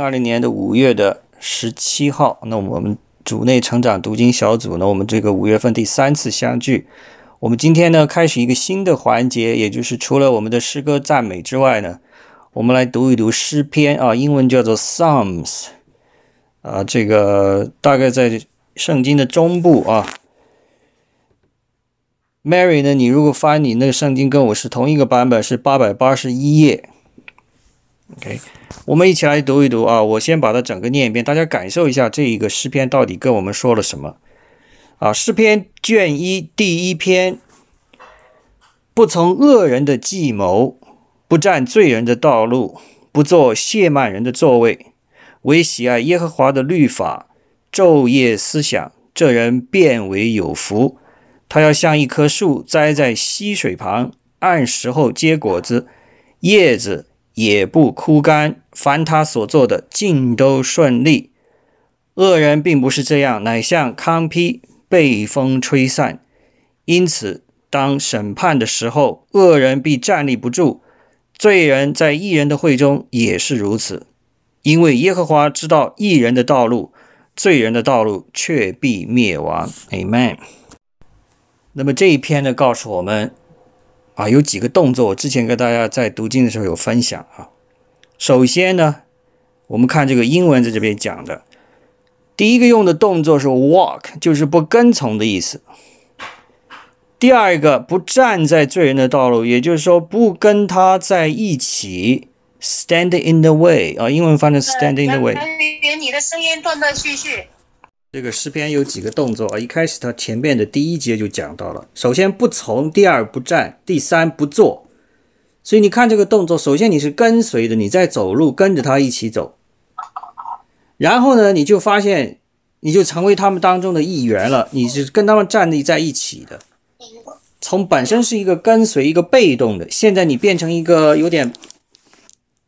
二零年的五月的十七号，那我们组内成长读经小组呢，我们这个五月份第三次相聚。我们今天呢，开始一个新的环节，也就是除了我们的诗歌赞美之外呢，我们来读一读诗篇啊，英文叫做 Psalms 啊，这个大概在圣经的中部啊。Mary 呢，你如果翻你那个圣经跟我是同一个版本，是八百八十一页。OK。我们一起来读一读啊！我先把它整个念一遍，大家感受一下这一个诗篇到底跟我们说了什么啊？诗篇卷一第一篇：不从恶人的计谋，不占罪人的道路，不做亵慢人的座位，唯喜爱耶和华的律法，昼夜思想，这人变为有福。他要像一棵树栽在溪水旁，按时候结果子，叶子。也不枯干，凡他所做的尽都顺利。恶人并不是这样，乃像糠秕被风吹散。因此，当审判的时候，恶人必站立不住；罪人在异人的会中也是如此。因为耶和华知道异人的道路，罪人的道路却必灭亡。Amen。那么这一篇呢，告诉我们。啊，有几个动作，我之前跟大家在读经的时候有分享啊。首先呢，我们看这个英文在这边讲的，第一个用的动作是 walk，就是不跟从的意思。第二个不站在罪人的道路，也就是说不跟他在一起，stand in the way 啊，英文翻成 stand in the way。你的声音断断续续。这个诗篇有几个动作啊？一开始它前面的第一节就讲到了，首先不从，第二不站，第三不做。所以你看这个动作，首先你是跟随的，你在走路，跟着他一起走。然后呢，你就发现，你就成为他们当中的一员了，你是跟他们站立在一起的。从本身是一个跟随，一个被动的，现在你变成一个有点。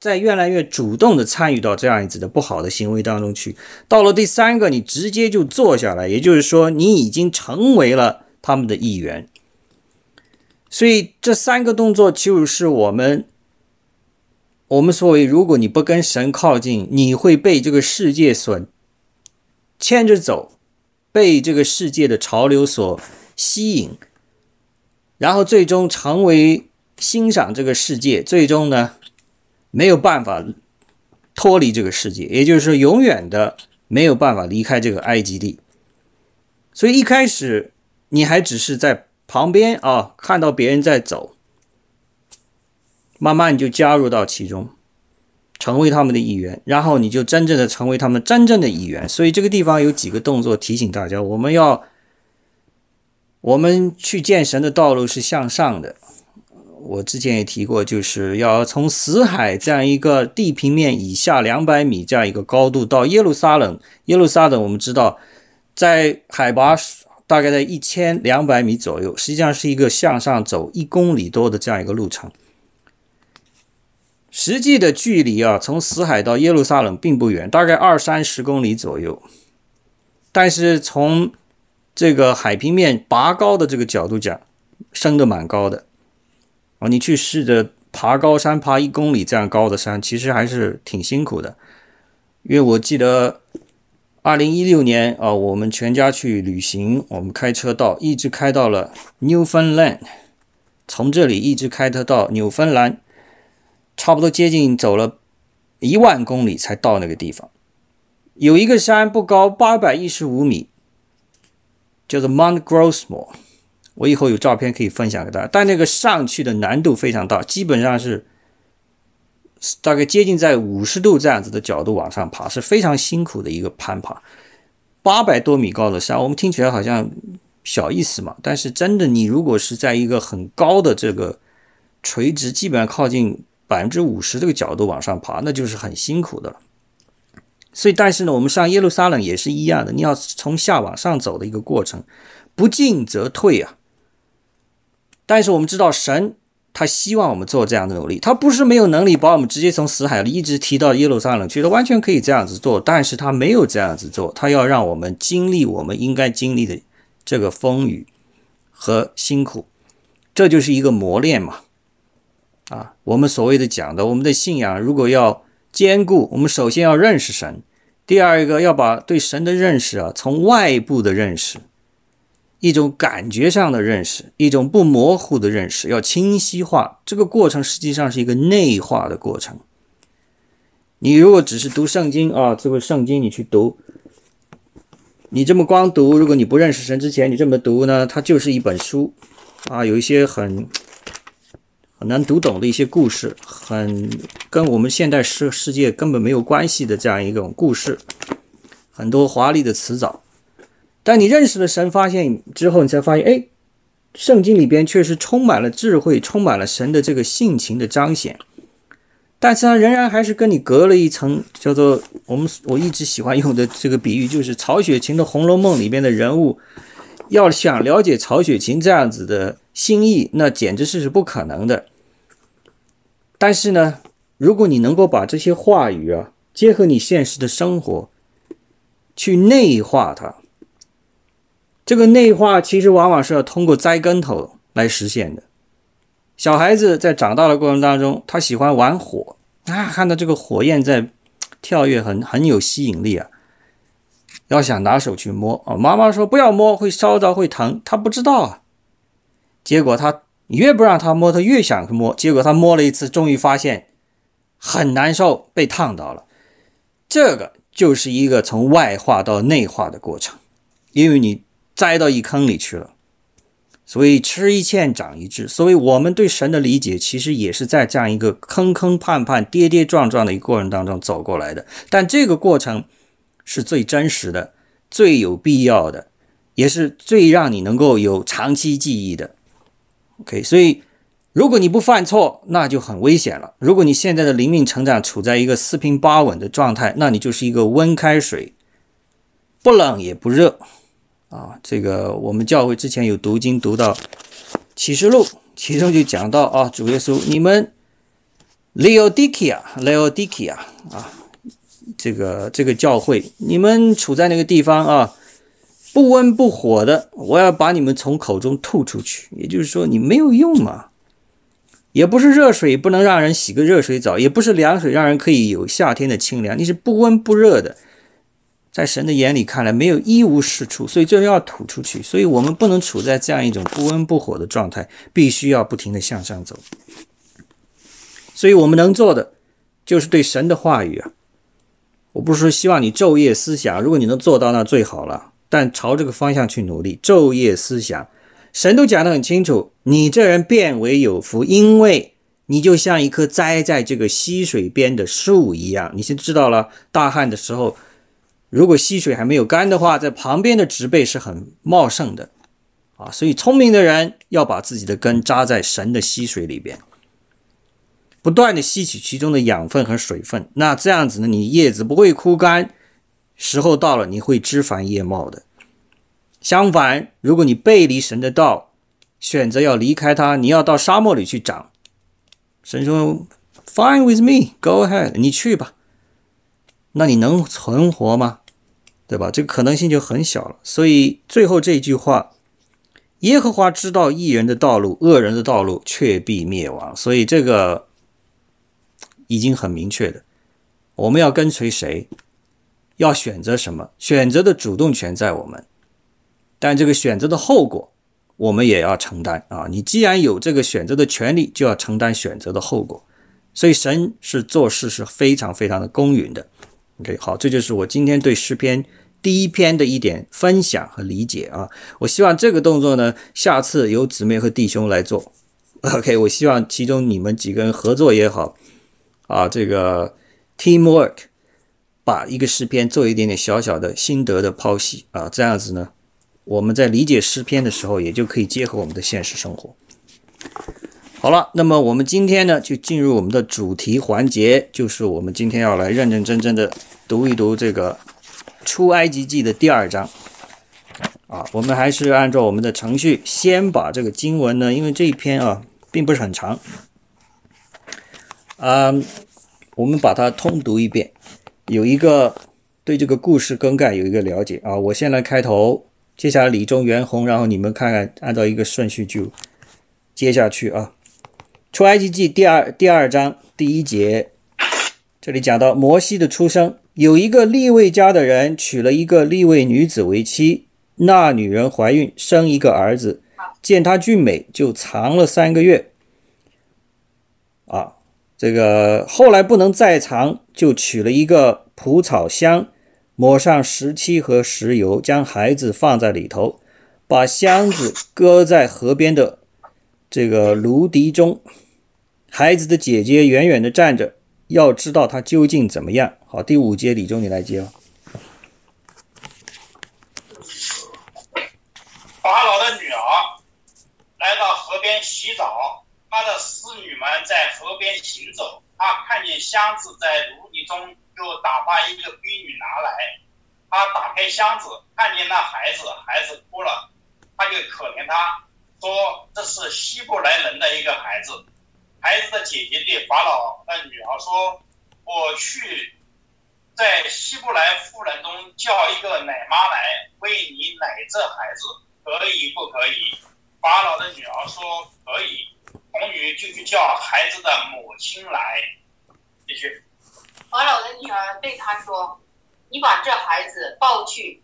在越来越主动的参与到这样子的不好的行为当中去，到了第三个，你直接就坐下来，也就是说，你已经成为了他们的一员。所以这三个动作就是我们，我们所谓，如果你不跟神靠近，你会被这个世界所牵着走，被这个世界的潮流所吸引，然后最终成为欣赏这个世界，最终呢？没有办法脱离这个世界，也就是说，永远的没有办法离开这个埃及地。所以一开始你还只是在旁边啊，看到别人在走，慢慢你就加入到其中，成为他们的一员，然后你就真正的成为他们真正的一员。所以这个地方有几个动作提醒大家：我们要，我们去见神的道路是向上的。我之前也提过，就是要从死海这样一个地平面以下两百米这样一个高度到耶路撒冷。耶路撒冷我们知道，在海拔大概在一千两百米左右，实际上是一个向上走一公里多的这样一个路程。实际的距离啊，从死海到耶路撒冷并不远，大概二三十公里左右。但是从这个海平面拔高的这个角度讲，升的蛮高的。啊，你去试着爬高山，爬一公里这样高的山，其实还是挺辛苦的。因为我记得二零一六年啊，我们全家去旅行，我们开车到，一直开到了 Newfoundland，从这里一直开车到纽芬兰，差不多接近走了一万公里才到那个地方。有一个山不高，八百一十五米，叫做 Mount Grossmore。我以后有照片可以分享给大家，但那个上去的难度非常大，基本上是大概接近在五十度这样子的角度往上爬，是非常辛苦的一个攀爬。八百多米高的山，我们听起来好像小意思嘛，但是真的，你如果是在一个很高的这个垂直，基本上靠近百分之五十这个角度往上爬，那就是很辛苦的了。所以，但是呢，我们上耶路撒冷也是一样的，你要从下往上走的一个过程，不进则退啊。但是我们知道，神他希望我们做这样的努力，他不是没有能力把我们直接从死海里一直提到耶路撒冷去，他完全可以这样子做，但是他没有这样子做，他要让我们经历我们应该经历的这个风雨和辛苦，这就是一个磨练嘛。啊，我们所谓的讲的，我们的信仰如果要兼顾。我们首先要认识神，第二一个要把对神的认识啊，从外部的认识，一种感觉上的认识，一种不模糊的认识，要清晰化。这个过程实际上是一个内化的过程。你如果只是读圣经啊，这个圣经你去读，你这么光读，如果你不认识神之前，你这么读呢，它就是一本书啊，有一些很很难读懂的一些故事，很跟我们现代世世界根本没有关系的这样一种故事，很多华丽的词藻。但你认识了神，发现之后，你才发现，哎，圣经里边确实充满了智慧，充满了神的这个性情的彰显。但是它仍然还是跟你隔了一层，叫做我们我一直喜欢用的这个比喻，就是曹雪芹的《红楼梦》里边的人物，要想了解曹雪芹这样子的心意，那简直是是不可能的。但是呢，如果你能够把这些话语啊，结合你现实的生活，去内化它，这个内化其实往往是要通过栽跟头来实现的。小孩子在长大的过程当中，他喜欢玩火啊，看到这个火焰在跳跃，很很有吸引力啊。要想拿手去摸啊，妈妈说不要摸，会烧着，会疼。他不知道啊。结果他越不让他摸，他越想去摸。结果他摸了一次，终于发现很难受，被烫到了。这个就是一个从外化到内化的过程，因为你栽到一坑里去了。所以吃一堑长一智，所以我们对神的理解，其实也是在这样一个坑坑绊绊、跌跌撞撞的一个过程当中走过来的。但这个过程是最真实的、最有必要的，也是最让你能够有长期记忆的。OK，所以如果你不犯错，那就很危险了。如果你现在的灵命成长处在一个四平八稳的状态，那你就是一个温开水，不冷也不热。啊，这个我们教会之前有读经读到启示录，其中就讲到啊，主耶稣，你们 Leodikia，Leodikia 啊，这个这个教会，你们处在那个地方啊，不温不火的，我要把你们从口中吐出去。也就是说，你没有用嘛，也不是热水不能让人洗个热水澡，也不是凉水让人可以有夏天的清凉，你是不温不热的。在神的眼里看来，没有一无是处，所以就要吐出去。所以我们不能处在这样一种不温不火的状态，必须要不停的向上走。所以我们能做的，就是对神的话语啊，我不是说希望你昼夜思想，如果你能做到，那最好了。但朝这个方向去努力，昼夜思想，神都讲得很清楚，你这人变为有福，因为你就像一棵栽在这个溪水边的树一样。你先知道了，大旱的时候。如果溪水还没有干的话，在旁边的植被是很茂盛的，啊，所以聪明的人要把自己的根扎在神的溪水里边，不断的吸取其中的养分和水分。那这样子呢，你叶子不会枯干，时候到了你会枝繁叶茂的。相反，如果你背离神的道，选择要离开他，你要到沙漠里去长，神说，Fine with me, go ahead，你去吧。那你能存活吗？对吧？这个可能性就很小了。所以最后这一句话：“耶和华知道义人的道路，恶人的道路却必灭亡。”所以这个已经很明确的，我们要跟随谁，要选择什么，选择的主动权在我们，但这个选择的后果，我们也要承担啊！你既然有这个选择的权利，就要承担选择的后果。所以神是做事是非常非常的公允的。OK，好，这就是我今天对诗篇。第一篇的一点分享和理解啊，我希望这个动作呢，下次由姊妹和弟兄来做。OK，我希望其中你们几个人合作也好，啊，这个 teamwork，把一个诗篇做一点点小小的心得的剖析啊，这样子呢，我们在理解诗篇的时候，也就可以结合我们的现实生活。好了，那么我们今天呢，就进入我们的主题环节，就是我们今天要来认认真真的读一读这个。出埃及记的第二章，啊，我们还是按照我们的程序，先把这个经文呢，因为这一篇啊并不是很长，啊，我们把它通读一遍，有一个对这个故事更概有一个了解啊。我先来开头，接下来李中、袁弘，然后你们看看，按照一个顺序就接下去啊。出埃及记第二第二章第一节。这里讲到摩西的出生，有一个利未家的人娶了一个利未女子为妻，那女人怀孕生一个儿子，见他俊美，就藏了三个月。啊，这个后来不能再藏，就取了一个蒲草箱，抹上石漆和石油，将孩子放在里头，把箱子搁在河边的这个芦荻中。孩子的姐姐远远地站着，要知道他究竟怎么样。好，第五节李忠，你来接吧。法老的女儿来到河边洗澡，她的侍女们在河边行走。她看见箱子在芦荻中，就打发一个婢女拿来。她打开箱子，看见那孩子，孩子哭了，她就可怜他，说这是希伯来人的一个孩子。孩子的姐姐对法老的女儿说：“我去，在希伯来妇人中叫一个奶妈来为你奶这孩子，可以不可以？”法老的女儿说：“可以。”童女就去叫孩子的母亲来。继续。法老的女儿对他说：“你把这孩子抱去，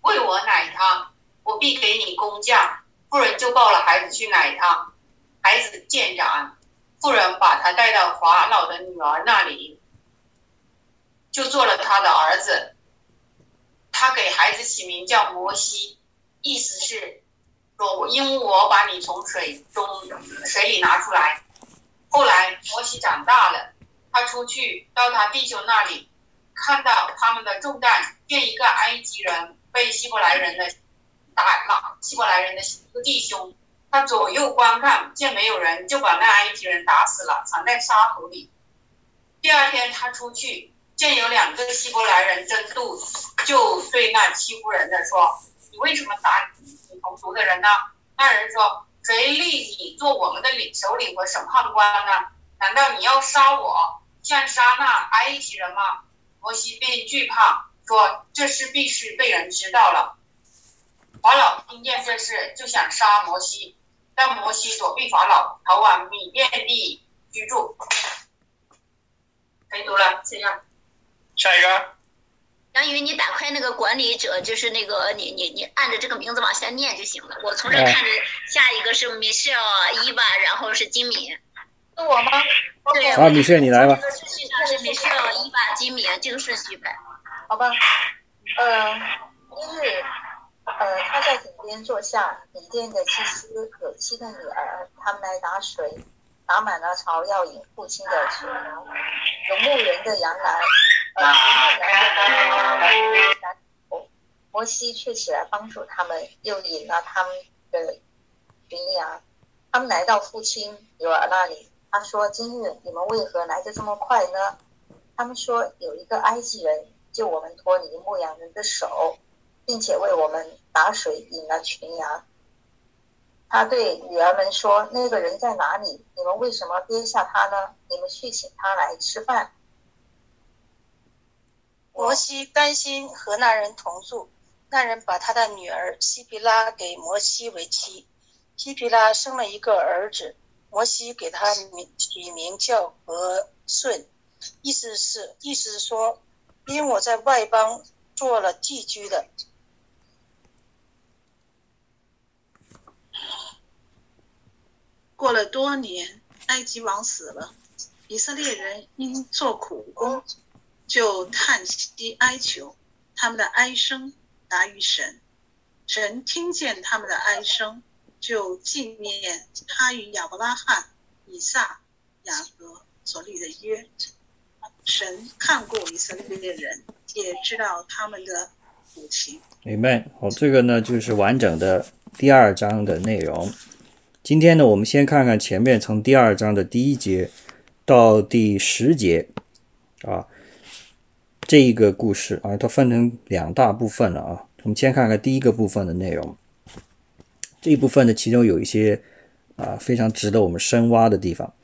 为我奶他，我必给你工价。”妇人就抱了孩子去奶他，孩子渐长。妇人把他带到法老的女儿那里，就做了他的儿子。他给孩子起名叫摩西，意思是说我因我把你从水中水里拿出来。后来摩西长大了，他出去到他弟兄那里，看到他们的重担，见一个埃及人被希伯来人的打了，希伯来人的一个弟兄。他左右观看，见没有人，就把那埃及人打死了，藏在沙土里。第二天他出去，见有两个希伯来人争斗，就对那欺负人的说：“你为什么打你同族的人呢？”那人说：“谁立你做我们的领首领和审判官呢？难道你要杀我，像杀那埃及人吗？”摩西便惧怕，说：“这事必须被人知道了。”法老听见这事，就想杀摩西。但摩西躲避法老，逃往米甸地居住。谁读了？这样。下一个。杨宇，你打开那个管理者，就是那个你你你按着这个名字往下念就行了。我从这看着，下一个是 Michelle 伊娃，然后是金敏。是我吗？对。好，Michelle 你来吧。这个顺序上是 Michelle 伊娃金敏这个顺序呗。好吧。呃，一日。呃，他在井边坐下，米甸的祭司和七的女儿，他们来打水，打满了槽要引父亲的群羊，有牧人的羊来，呃，牧人的摩西却起来帮助他们，又引了他们的群羊，他们来到父亲女儿那里，他说：“今日你们为何来的这么快呢？”他们说：“有一个埃及人救我们脱离牧羊人的手。”并且为我们打水引了群羊。他对女儿们说：“那个人在哪里？你们为什么憋下他呢？你们去请他来吃饭。”摩西甘心和那人同住，那人把他的女儿西皮拉给摩西为妻。西皮拉生了一个儿子，摩西给他名取名叫和顺，意思是意思是说，因为我在外邦做了寄居的。过了多年，埃及王死了，以色列人因做苦工，就叹息哀求，他们的哀声达于神，神听见他们的哀声，就纪念他与亚伯拉罕、以撒、雅各所立的约。神看过以色列人，也知道他们的苦情。明白。好，这个呢就是完整的第二章的内容。今天呢，我们先看看前面从第二章的第一节到第十节啊，这一个故事啊，它分成两大部分了啊。我们先看看第一个部分的内容。这一部分呢，其中有一些啊非常值得我们深挖的地方。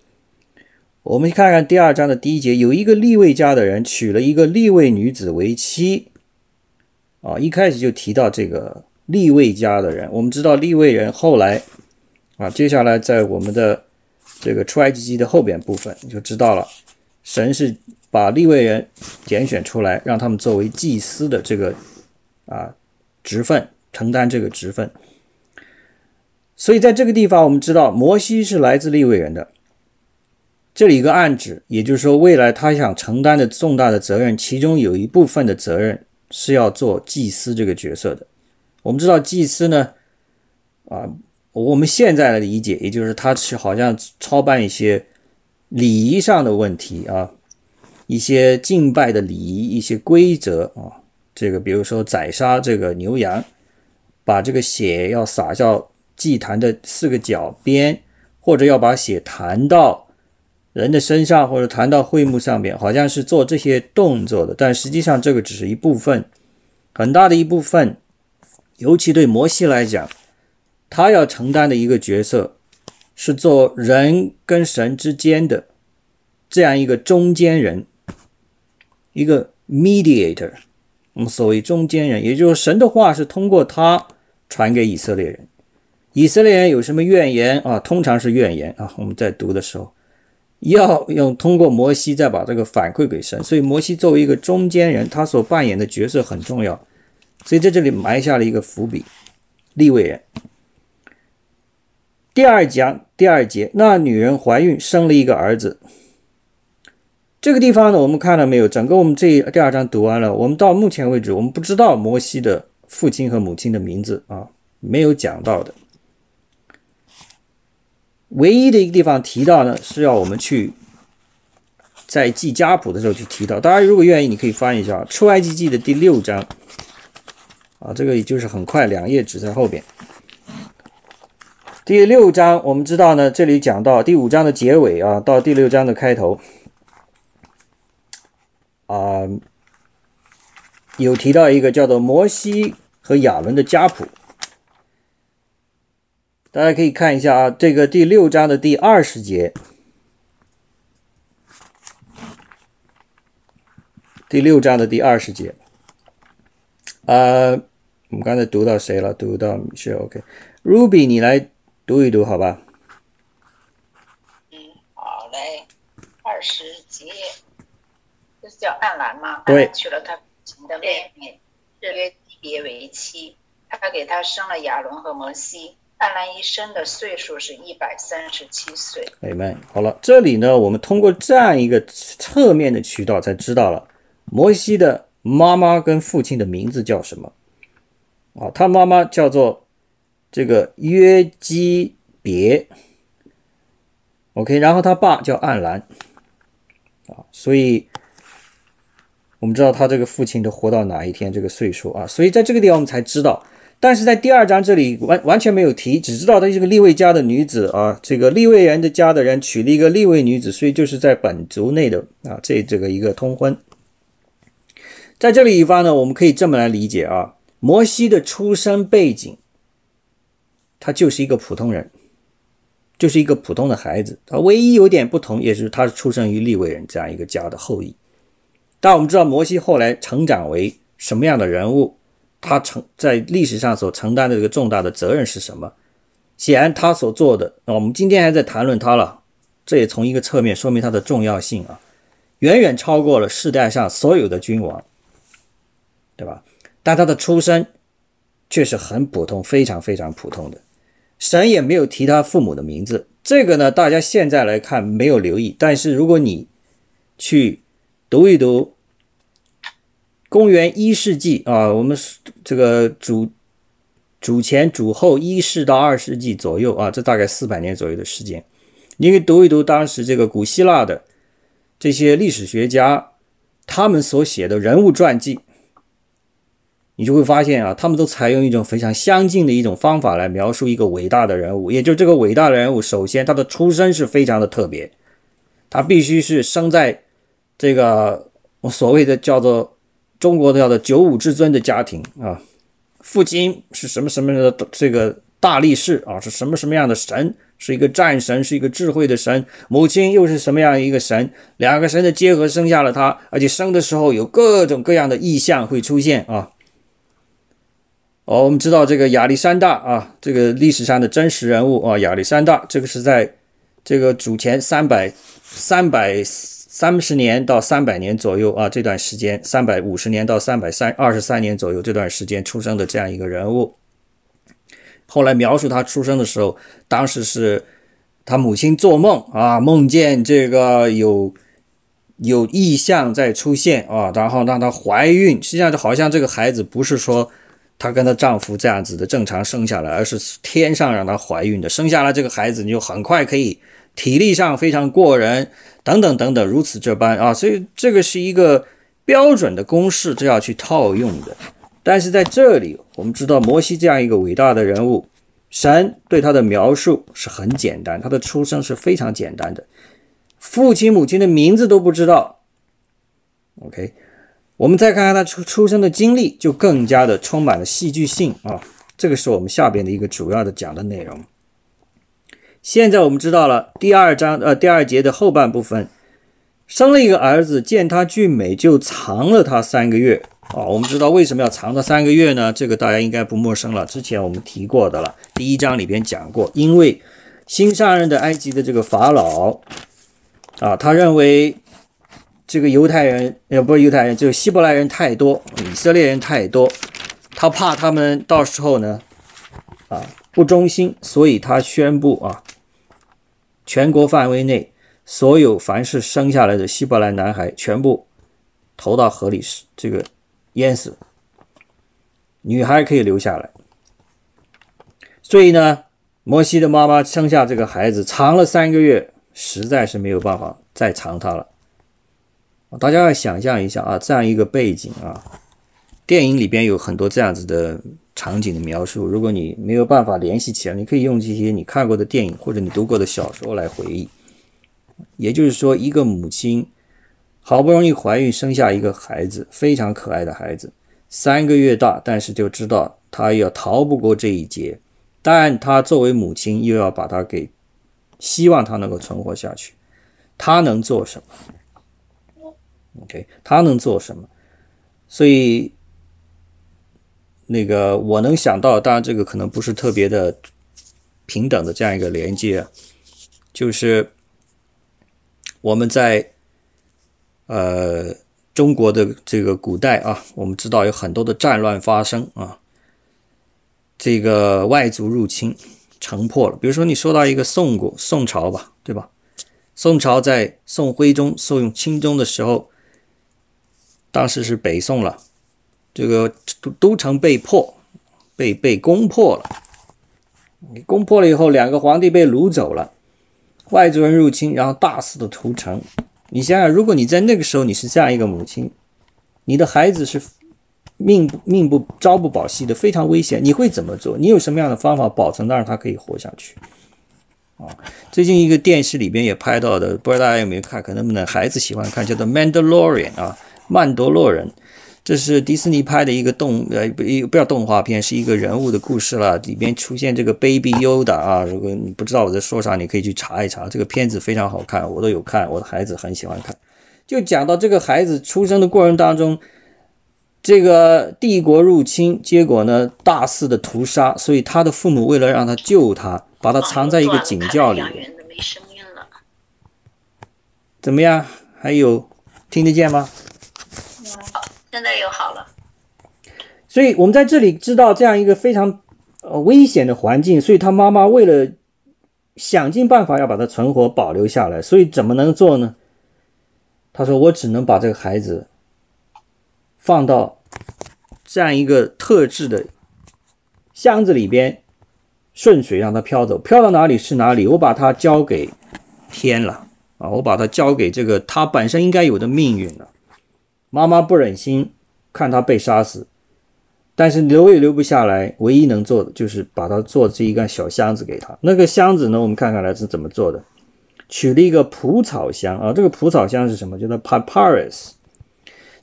我们看看第二章的第一节，有一个立位家的人娶了一个立位女子为妻啊，一开始就提到这个立位家的人。我们知道立位人后来。啊，接下来在我们的这个出埃及记的后边部分，你就知道了，神是把利未人拣选出来，让他们作为祭司的这个啊职分，承担这个职分。所以在这个地方，我们知道摩西是来自利未人的。这里一个暗指，也就是说，未来他想承担的重大的责任，其中有一部分的责任是要做祭司这个角色的。我们知道祭司呢，啊，我们现在的理解，也就是他是好像操办一些礼仪上的问题啊，一些敬拜的礼仪、一些规则啊，这个比如说宰杀这个牛羊，把这个血要洒到祭坛的四个角边，或者要把血弹到。人的身上或者弹到会幕上面，好像是做这些动作的，但实际上这个只是一部分，很大的一部分。尤其对摩西来讲，他要承担的一个角色是做人跟神之间的这样一个中间人，一个 mediator。我们所谓中间人，也就是神的话是通过他传给以色列人。以色列人有什么怨言啊？通常是怨言啊。我们在读的时候。要用通过摩西再把这个反馈给神，所以摩西作为一个中间人，他所扮演的角色很重要，所以在这里埋下了一个伏笔。立位人，第二讲第二节，那女人怀孕生了一个儿子。这个地方呢，我们看到没有？整个我们这第二章读完了，我们到目前为止，我们不知道摩西的父亲和母亲的名字啊，没有讲到的。唯一的一个地方提到呢，是要我们去在记家谱的时候去提到。大家如果愿意，你可以翻一下《出埃及记》的第六章啊，这个也就是很快两页纸在后边。第六章我们知道呢，这里讲到第五章的结尾啊，到第六章的开头啊，有提到一个叫做摩西和亚伦的家谱。大家可以看一下啊，这个第六章的第二十节，第六章的第二十节，呃，我们刚才读到谁了？读到是 OK，Ruby，你来读一读好吧？嗯，好嘞，二十节，这是叫暗兰吗？对，娶了他的妹妹，约别为妻，他给他生了亚伦和摩西。暗兰一生的岁数是一百三十七岁。哎们，好了，这里呢，我们通过这样一个侧面的渠道才知道了摩西的妈妈跟父亲的名字叫什么。啊，他妈妈叫做这个约基别。OK，然后他爸叫暗兰。啊，所以我们知道他这个父亲都活到哪一天这个岁数啊，所以在这个地方我们才知道。但是在第二章这里完完全没有提，只知道她是个立位家的女子啊，这个立位人的家的人娶了一个立位女子，所以就是在本族内的啊，这这个一个通婚。在这里一方呢，我们可以这么来理解啊，摩西的出生背景，他就是一个普通人，就是一个普通的孩子，他唯一有点不同，也是他是出生于立位人这样一个家的后裔。但我们知道摩西后来成长为什么样的人物？他承在历史上所承担的这个重大的责任是什么？显然，他所做的，那我们今天还在谈论他了，这也从一个侧面说明他的重要性啊，远远超过了世代上所有的君王，对吧？但他的出身却是很普通，非常非常普通的，神也没有提他父母的名字。这个呢，大家现在来看没有留意，但是如果你去读一读。公元一世纪啊，我们这个主主前主后一世到二世纪左右啊，这大概四百年左右的时间，你可以读一读当时这个古希腊的这些历史学家他们所写的人物传记，你就会发现啊，他们都采用一种非常相近的一种方法来描述一个伟大的人物，也就这个伟大的人物，首先他的出身是非常的特别，他必须是生在这个我所谓的叫做。中国的叫做九五至尊的家庭啊，父亲是什么什么样的这个大力士啊，是什么什么样的神，是一个战神，是一个智慧的神。母亲又是什么样一个神？两个神的结合生下了他，而且生的时候有各种各样的异象会出现啊。哦，我们知道这个亚历山大啊，这个历史上的真实人物啊，亚历山大，这个是在这个主前三百三百。三十年到三百年左右啊，这段时间三百五十年到三百三二十三年左右这段时间出生的这样一个人物。后来描述他出生的时候，当时是他母亲做梦啊，梦见这个有有异象在出现啊，然后让她怀孕。实际上就好像这个孩子不是说她跟她丈夫这样子的正常生下来，而是天上让她怀孕的。生下来这个孩子你就很快可以体力上非常过人，等等等等，如此这般啊。所以这个是一个标准的公式，这要去套用的。但是在这里，我们知道摩西这样一个伟大的人物，神对他的描述是很简单，他的出生是非常简单的，父亲母亲的名字都不知道。OK，我们再看看他出出生的经历，就更加的充满了戏剧性啊！这个是我们下边的一个主要的讲的内容。现在我们知道了第二章呃第二节的后半部分，生了一个儿子，见他俊美，就藏了他三个月。啊，我们知道为什么要藏他三个月呢？这个大家应该不陌生了，之前我们提过的了。第一章里边讲过，因为新上任的埃及的这个法老啊，他认为这个犹太人也不是犹太人，就是希伯来人太多，以色列人太多，他怕他们到时候呢啊不忠心，所以他宣布啊，全国范围内所有凡是生下来的希伯来男孩全部投到河里，这个。淹死，女孩可以留下来。所以呢，摩西的妈妈生下这个孩子，藏了三个月，实在是没有办法再藏他了。大家要想象一下啊，这样一个背景啊，电影里边有很多这样子的场景的描述。如果你没有办法联系起来，你可以用这些你看过的电影或者你读过的小说来回忆。也就是说，一个母亲。好不容易怀孕生下一个孩子，非常可爱的孩子，三个月大，但是就知道她要逃不过这一劫，但她作为母亲又要把他给，希望他能够存活下去，她能做什么？OK，他能做什么？所以，那个我能想到，当然这个可能不是特别的平等的这样一个连接，就是我们在。呃，中国的这个古代啊，我们知道有很多的战乱发生啊，这个外族入侵城破了。比如说，你说到一个宋国、宋朝吧，对吧？宋朝在宋徽宗、宋钦宗的时候，当时是北宋了，这个都都城被破，被被攻破了。你攻破了以后，两个皇帝被掳走了，外族人入侵，然后大肆的屠城。你想想，如果你在那个时候你是这样一个母亲，你的孩子是命命不朝不保夕的，非常危险，你会怎么做？你有什么样的方法保存，让他可以活下去？啊，最近一个电视里边也拍到的，不知道大家有没有看？可能不能孩子喜欢看，叫做《Mandalorian》啊，曼德洛人。这是迪士尼拍的一个动呃不不要动画片，是一个人物的故事了。里边出现这个 Baby Yoda 啊，如果你不知道我在说啥，你可以去查一查。这个片子非常好看，我都有看，我的孩子很喜欢看。就讲到这个孩子出生的过程当中，这个帝国入侵，结果呢大肆的屠杀，所以他的父母为了让他救他，把他藏在一个井窖里。怎么样？还有听得见吗？现在又好了，所以我们在这里知道这样一个非常呃危险的环境，所以他妈妈为了想尽办法要把他存活保留下来，所以怎么能做呢？他说：“我只能把这个孩子放到这样一个特制的箱子里边，顺水让它飘走，飘到哪里是哪里。我把它交给天了啊，我把它交给这个他本身应该有的命运了。”妈妈不忍心看他被杀死，但是留也留不下来，唯一能做的就是把他做这一个小箱子给他。那个箱子呢，我们看看来是怎么做的，取了一个蒲草箱啊。这个蒲草箱是什么？叫做 papyrus，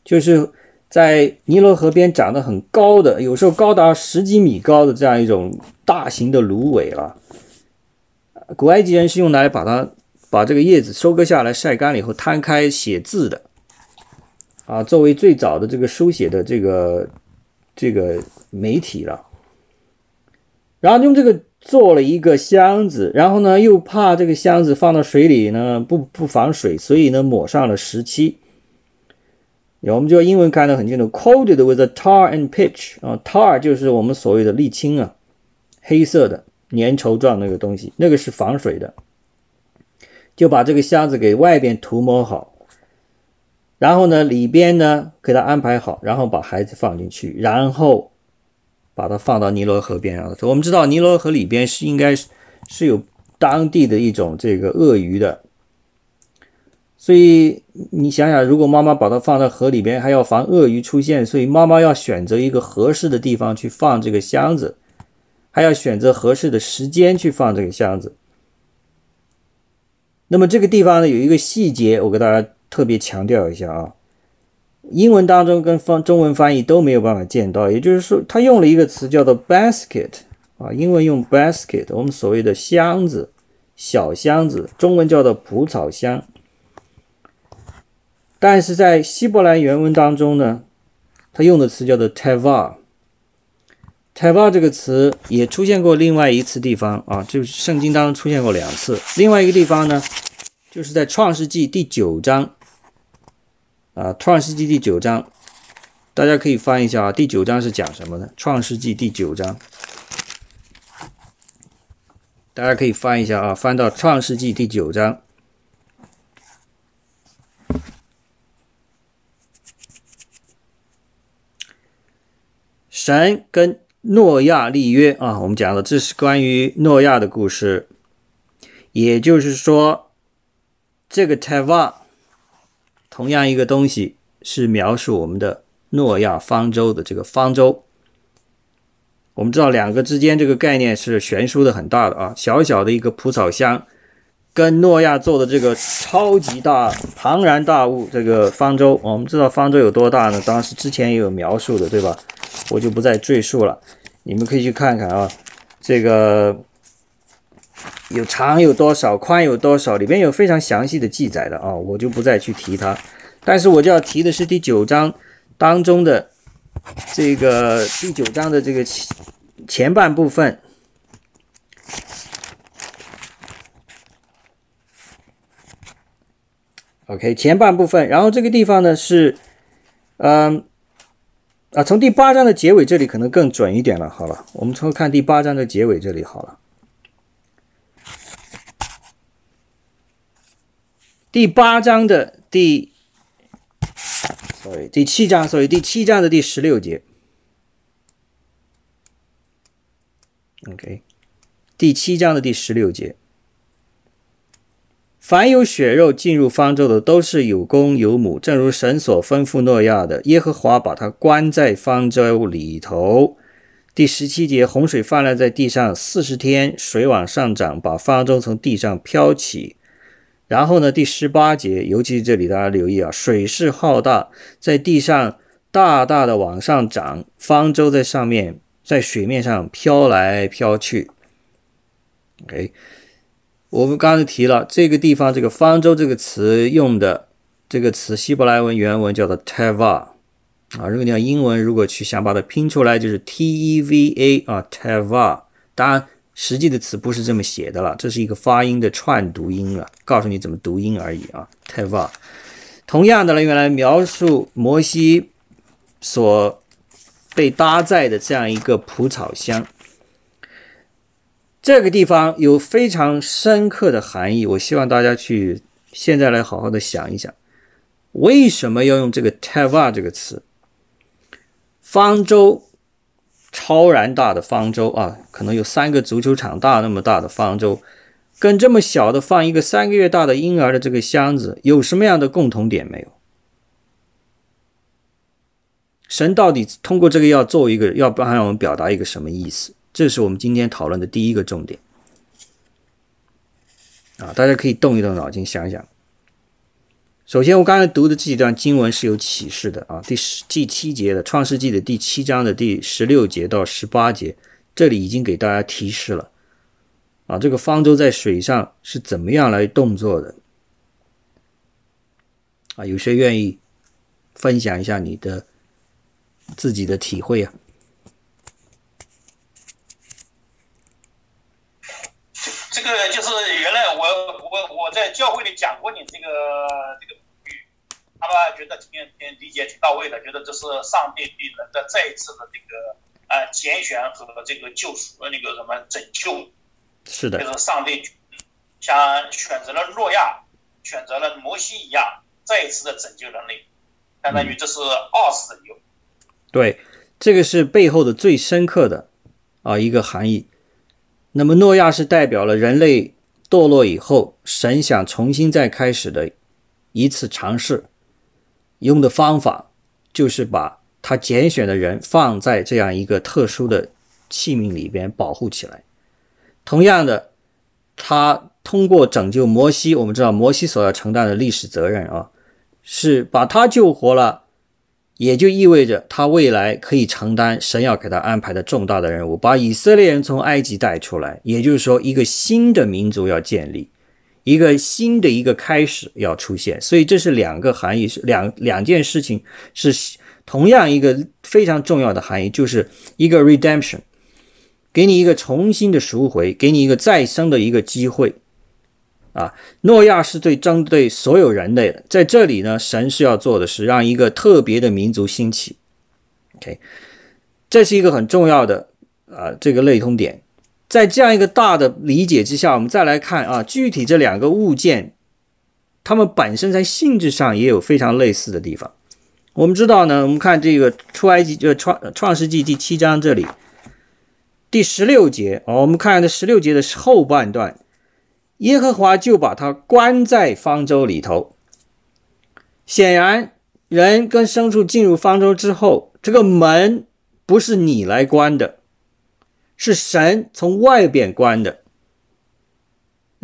就是在尼罗河边长得很高的，有时候高达十几米高的这样一种大型的芦苇了。古埃及人是用来把它把这个叶子收割下来，晒干了以后摊开写字的。啊，作为最早的这个书写的这个这个媒体了，然后用这个做了一个箱子，然后呢又怕这个箱子放到水里呢不不防水，所以呢抹上了石漆。我们就英文看得很清楚，coated with a tar and pitch 啊，tar 就是我们所谓的沥青啊，黑色的粘稠状那个东西，那个是防水的。就把这个箱子给外边涂抹好，然后呢里边呢给它安排好，然后把孩子放进去，然后把它放到尼罗河边上。我们知道尼罗河里边是应该是是有当地的一种这个鳄鱼的，所以你想想，如果妈妈把它放到河里边，还要防鳄鱼出现，所以妈妈要选择一个合适的地方去放这个箱子，还要选择合适的时间去放这个箱子。那么这个地方呢，有一个细节，我给大家特别强调一下啊。英文当中跟方中文翻译都没有办法见到，也就是说，他用了一个词叫做 basket 啊，英文用 basket，我们所谓的箱子、小箱子，中文叫做蒲草箱。但是在希伯来原文当中呢，他用的词叫做 teva。teva 这个词也出现过另外一次地方啊，就是圣经当中出现过两次。另外一个地方呢，就是在创世纪第九章啊，创世纪第九章，大家可以翻一下啊，第九章是讲什么的？创世纪第九章，大家可以翻一下啊，翻到创世纪第九章，神跟诺亚立约。啊，我们讲的这是关于诺亚的故事，也就是说，这个 Teva 同样一个东西是描述我们的诺亚方舟的这个方舟。我们知道两个之间这个概念是悬殊的很大的啊，小小的一个蒲草箱，跟诺亚做的这个超级大庞然大物这个方舟，我们知道方舟有多大呢？当时之前也有描述的，对吧？我就不再赘述了，你们可以去看看啊，这个有长有多少，宽有多少，里面有非常详细的记载的啊，我就不再去提它。但是我就要提的是第九章当中的这个第九章的这个前前半部分。OK，前半部分，然后这个地方呢是，嗯。啊，从第八章的结尾这里可能更准一点了。好了，我们从看第八章的结尾这里好了。第八章的第，sorry，第七章，sorry，第七章的第十六节。OK，第七章的第十六节。凡有血肉进入方舟的，都是有公有母，正如神所吩咐诺亚的。耶和华把他关在方舟里头。第十七节，洪水泛滥在地上四十天，水往上涨，把方舟从地上飘起。然后呢，第十八节，尤其这里大家留意啊，水势浩大，在地上大大的往上涨，方舟在上面，在水面上飘来飘去。OK。我们刚才提了这个地方，这个方舟这个词用的这个词，希伯来文原文叫做 teva 啊。如果你要英文，如果去想把它拼出来，就是 t e v a 啊，teva。当然，实际的词不是这么写的了，这是一个发音的串读音了，告诉你怎么读音而已啊，teva。同样的呢，用来描述摩西所被搭载的这样一个蒲草箱。这个地方有非常深刻的含义，我希望大家去现在来好好的想一想，为什么要用这个 teva 这个词？方舟，超然大的方舟啊，可能有三个足球场大那么大的方舟，跟这么小的放一个三个月大的婴儿的这个箱子有什么样的共同点没有？神到底通过这个要做一个，要帮让我们表达一个什么意思？这是我们今天讨论的第一个重点啊！大家可以动一动脑筋想想。首先，我刚才读的这几段经文是有启示的啊。第十、第七节的《创世纪》的第七章的第十六节到十八节，这里已经给大家提示了啊。这个方舟在水上是怎么样来动作的啊？有谁愿意分享一下你的自己的体会啊？这个就是原来我在教会里讲过你这个这个比喻，他们觉得挺挺理解挺到位的，觉得这是上帝对人的再一次的这个呃拣选和这个救赎的那个什么拯救，是的，就是上帝像选择了诺亚，选择了摩西一样，再一次的拯救人类，相当于这是二次拯救。对，这个是背后的最深刻的啊一个含义。那么诺亚是代表了人类堕落以后，神想重新再开始的一次尝试，用的方法就是把他拣选的人放在这样一个特殊的器皿里边保护起来。同样的，他通过拯救摩西，我们知道摩西所要承担的历史责任啊，是把他救活了。也就意味着他未来可以承担神要给他安排的重大的任务，把以色列人从埃及带出来。也就是说，一个新的民族要建立，一个新的一个开始要出现。所以这是两个含义，是两两件事情，是同样一个非常重要的含义，就是一个 redemption，给你一个重新的赎回，给你一个再生的一个机会。啊，诺亚是对针对所有人类的，在这里呢，神是要做的是让一个特别的民族兴起。OK，这是一个很重要的啊，这个类通点。在这样一个大的理解之下，我们再来看啊，具体这两个物件，它们本身在性质上也有非常类似的地方。我们知道呢，我们看这个出埃及就创创世纪第七章这里第十六节啊，我们看这十六节的后半段。耶和华就把他关在方舟里头。显然，人跟牲畜进入方舟之后，这个门不是你来关的，是神从外边关的。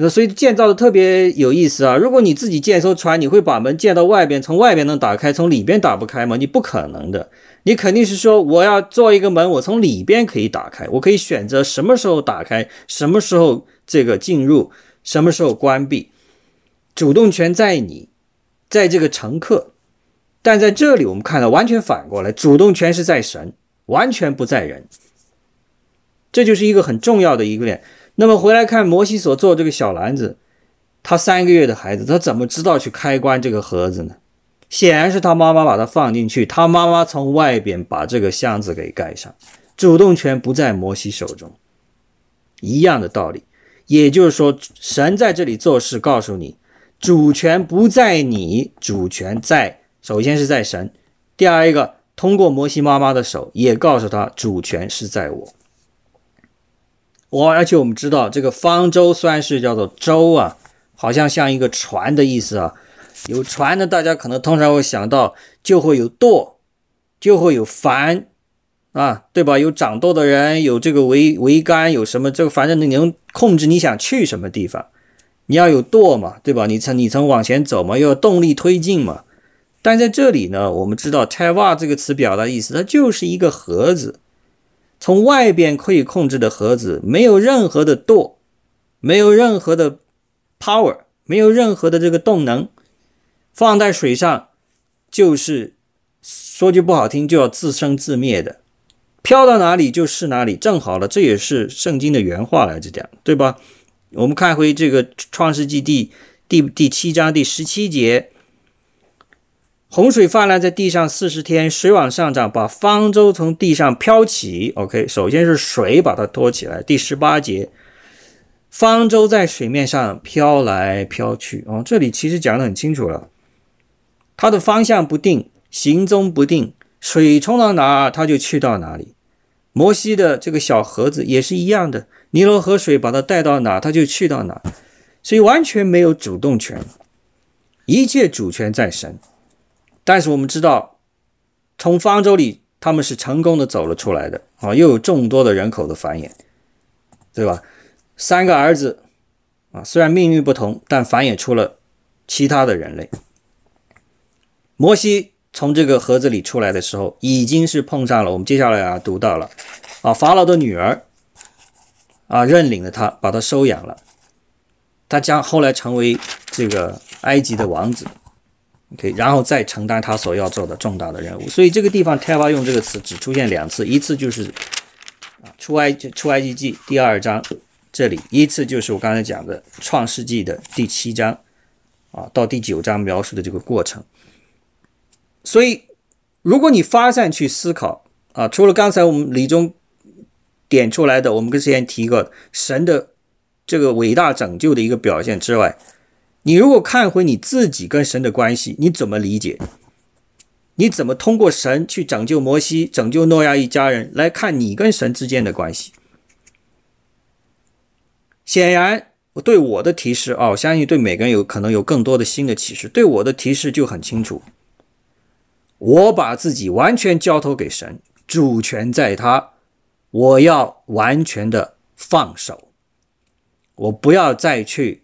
那所以建造的特别有意思啊！如果你自己建艘船，你会把门建到外边，从外边能打开，从里边打不开吗？你不可能的。你肯定是说，我要做一个门，我从里边可以打开，我可以选择什么时候打开，什么时候这个进入。什么时候关闭？主动权在你，在这个乘客。但在这里，我们看到完全反过来，主动权是在神，完全不在人。这就是一个很重要的一个点。那么回来看摩西所做这个小篮子，他三个月的孩子，他怎么知道去开关这个盒子呢？显然是他妈妈把它放进去，他妈妈从外边把这个箱子给盖上，主动权不在摩西手中。一样的道理。也就是说，神在这里做事，告诉你，主权不在你，主权在首先是在神。第二一个，通过摩西妈妈的手，也告诉他，主权是在我。我而且我们知道，这个方舟虽然是叫做舟啊，好像像一个船的意思啊。有船的，大家可能通常会想到，就会有舵，就会有帆。啊，对吧？有掌舵的人，有这个桅桅杆，有什么？这个反正你能控制你想去什么地方，你要有舵嘛，对吧？你从你从往前走嘛，要有动力推进嘛。但在这里呢，我们知道 “teva” 这个词表达意思，它就是一个盒子，从外边可以控制的盒子，没有任何的舵，没有任何的 power，没有任何的这个动能，放在水上就是说句不好听，就要自生自灭的。飘到哪里就是哪里，正好了，这也是圣经的原话来着讲，对吧？我们看回这个创世纪第第第七章第十七节，洪水泛滥在地上四十天，水往上涨，把方舟从地上飘起。OK，首先是水把它托起来。第十八节，方舟在水面上飘来飘去。哦，这里其实讲的很清楚了，它的方向不定，行踪不定，水冲到哪它就去到哪里。摩西的这个小盒子也是一样的，尼罗河水把它带到哪，它就去到哪，所以完全没有主动权，一切主权在神。但是我们知道，从方舟里他们是成功的走了出来的啊，又有众多的人口的繁衍，对吧？三个儿子啊，虽然命运不同，但繁衍出了其他的人类。摩西。从这个盒子里出来的时候，已经是碰上了。我们接下来啊读到了，啊法老的女儿啊认领了他，把他收养了，他将后来成为这个埃及的王子，OK，然后再承担他所要做的重大的任务。所以这个地方 “teva” 用这个词只出现两次，一次就是啊出埃出埃及记第二章这里，一次就是我刚才讲的《创世纪》的第七章啊到第九章描述的这个过程。所以，如果你发散去思考啊，除了刚才我们李中点出来的，我们跟之前提过神的这个伟大拯救的一个表现之外，你如果看回你自己跟神的关系，你怎么理解？你怎么通过神去拯救摩西、拯救诺亚一家人来看你跟神之间的关系？显然，对我的提示啊，我相信对每个人有可能有更多的新的启示。对我的提示就很清楚，我把自己完全交托给神，主权在他，我要完全的放手，我不要再去。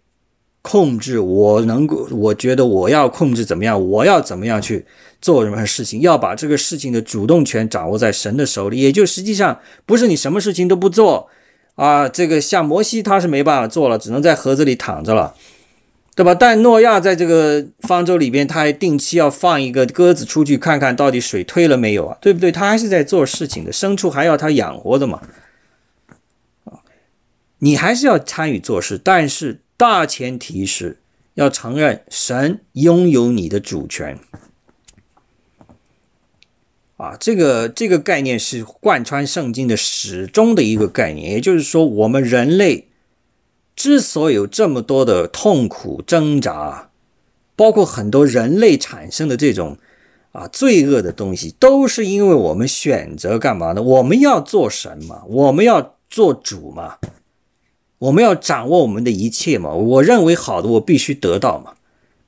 控制我能够，我觉得我要控制怎么样？我要怎么样去做什么事情？要把这个事情的主动权掌握在神的手里，也就实际上不是你什么事情都不做啊。这个像摩西他是没办法做了，只能在盒子里躺着了，对吧？但诺亚在这个方舟里边，他还定期要放一个鸽子出去看看到底水退了没有啊，对不对？他还是在做事情的，牲畜还要他养活的嘛。你还是要参与做事，但是。大前提是要承认神拥有你的主权啊，这个这个概念是贯穿圣经的始终的一个概念。也就是说，我们人类之所以有这么多的痛苦挣扎，包括很多人类产生的这种啊罪恶的东西，都是因为我们选择干嘛呢？我们要做什么，我们要做主嘛。我们要掌握我们的一切嘛？我认为好的，我必须得到嘛，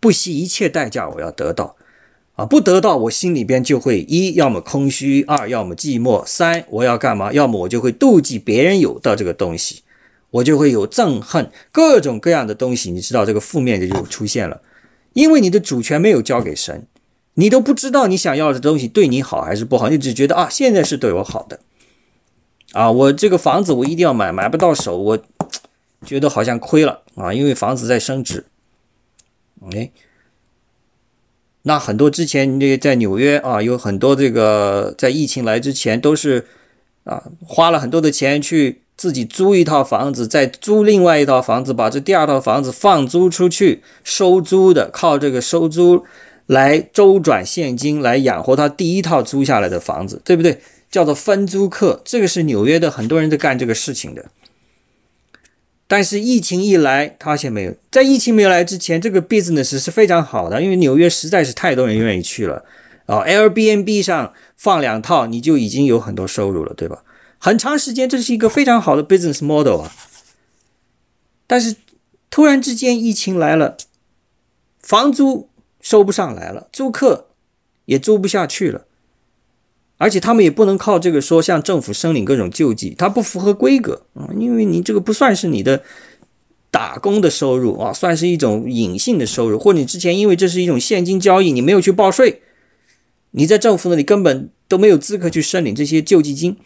不惜一切代价我要得到，啊，不得到我心里边就会一要么空虚，二要么寂寞，三我要干嘛？要么我就会妒忌别人有的这个东西，我就会有憎恨各种各样的东西，你知道这个负面的就出现了，因为你的主权没有交给神，你都不知道你想要的东西对你好还是不好，你只觉得啊现在是对我好的，啊，我这个房子我一定要买，买不到手我。觉得好像亏了啊，因为房子在升值。哎，那很多之前那在纽约啊，有很多这个在疫情来之前都是啊花了很多的钱去自己租一套房子，再租另外一套房子，把这第二套房子放租出去收租的，靠这个收租来周转现金来养活他第一套租下来的房子，对不对？叫做分租客，这个是纽约的很多人在干这个事情的。但是疫情一来，发现没有，在疫情没有来之前，这个 business 是非常好的，因为纽约实在是太多人愿意去了啊。Airbnb 上放两套，你就已经有很多收入了，对吧？很长时间，这是一个非常好的 business model 啊。但是突然之间疫情来了，房租收不上来了，租客也租不下去了。而且他们也不能靠这个说向政府申领各种救济，它不符合规格啊，因为你这个不算是你的打工的收入啊，算是一种隐性的收入，或者你之前因为这是一种现金交易，你没有去报税，你在政府那里根本都没有资格去申领这些救济金，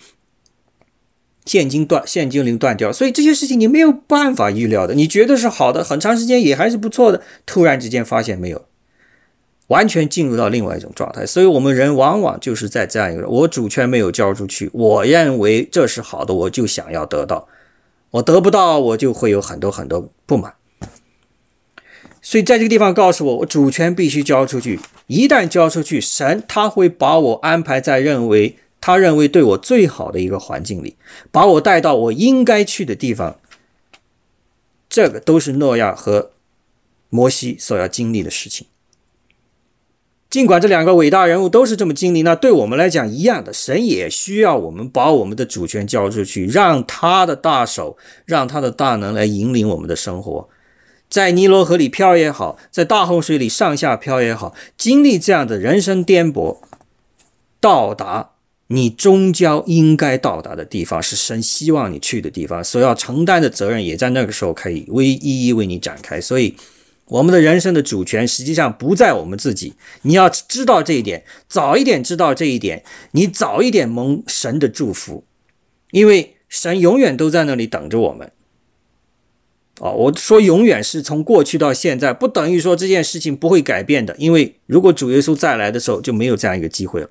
现金断现金流断掉，所以这些事情你没有办法预料的，你觉得是好的，很长时间也还是不错的，突然之间发现没有。完全进入到另外一种状态，所以我们人往往就是在这样一个：我主权没有交出去，我认为这是好的，我就想要得到，我得不到，我就会有很多很多不满。所以在这个地方告诉我，我主权必须交出去。一旦交出去，神他会把我安排在认为他认为对我最好的一个环境里，把我带到我应该去的地方。这个都是诺亚和摩西所要经历的事情。尽管这两个伟大人物都是这么经历，那对我们来讲一样的，神也需要我们把我们的主权交出去，让他的大手，让他的大能来引领我们的生活，在尼罗河里漂也好，在大洪水里上下漂也好，经历这样的人生颠簸，到达你终将应该到达的地方，是神希望你去的地方，所要承担的责任也在那个时候可以为一一为你展开，所以。我们的人生的主权实际上不在我们自己，你要知道这一点，早一点知道这一点，你早一点蒙神的祝福，因为神永远都在那里等着我们。哦，我说永远是从过去到现在，不等于说这件事情不会改变的，因为如果主耶稣再来的时候就没有这样一个机会了。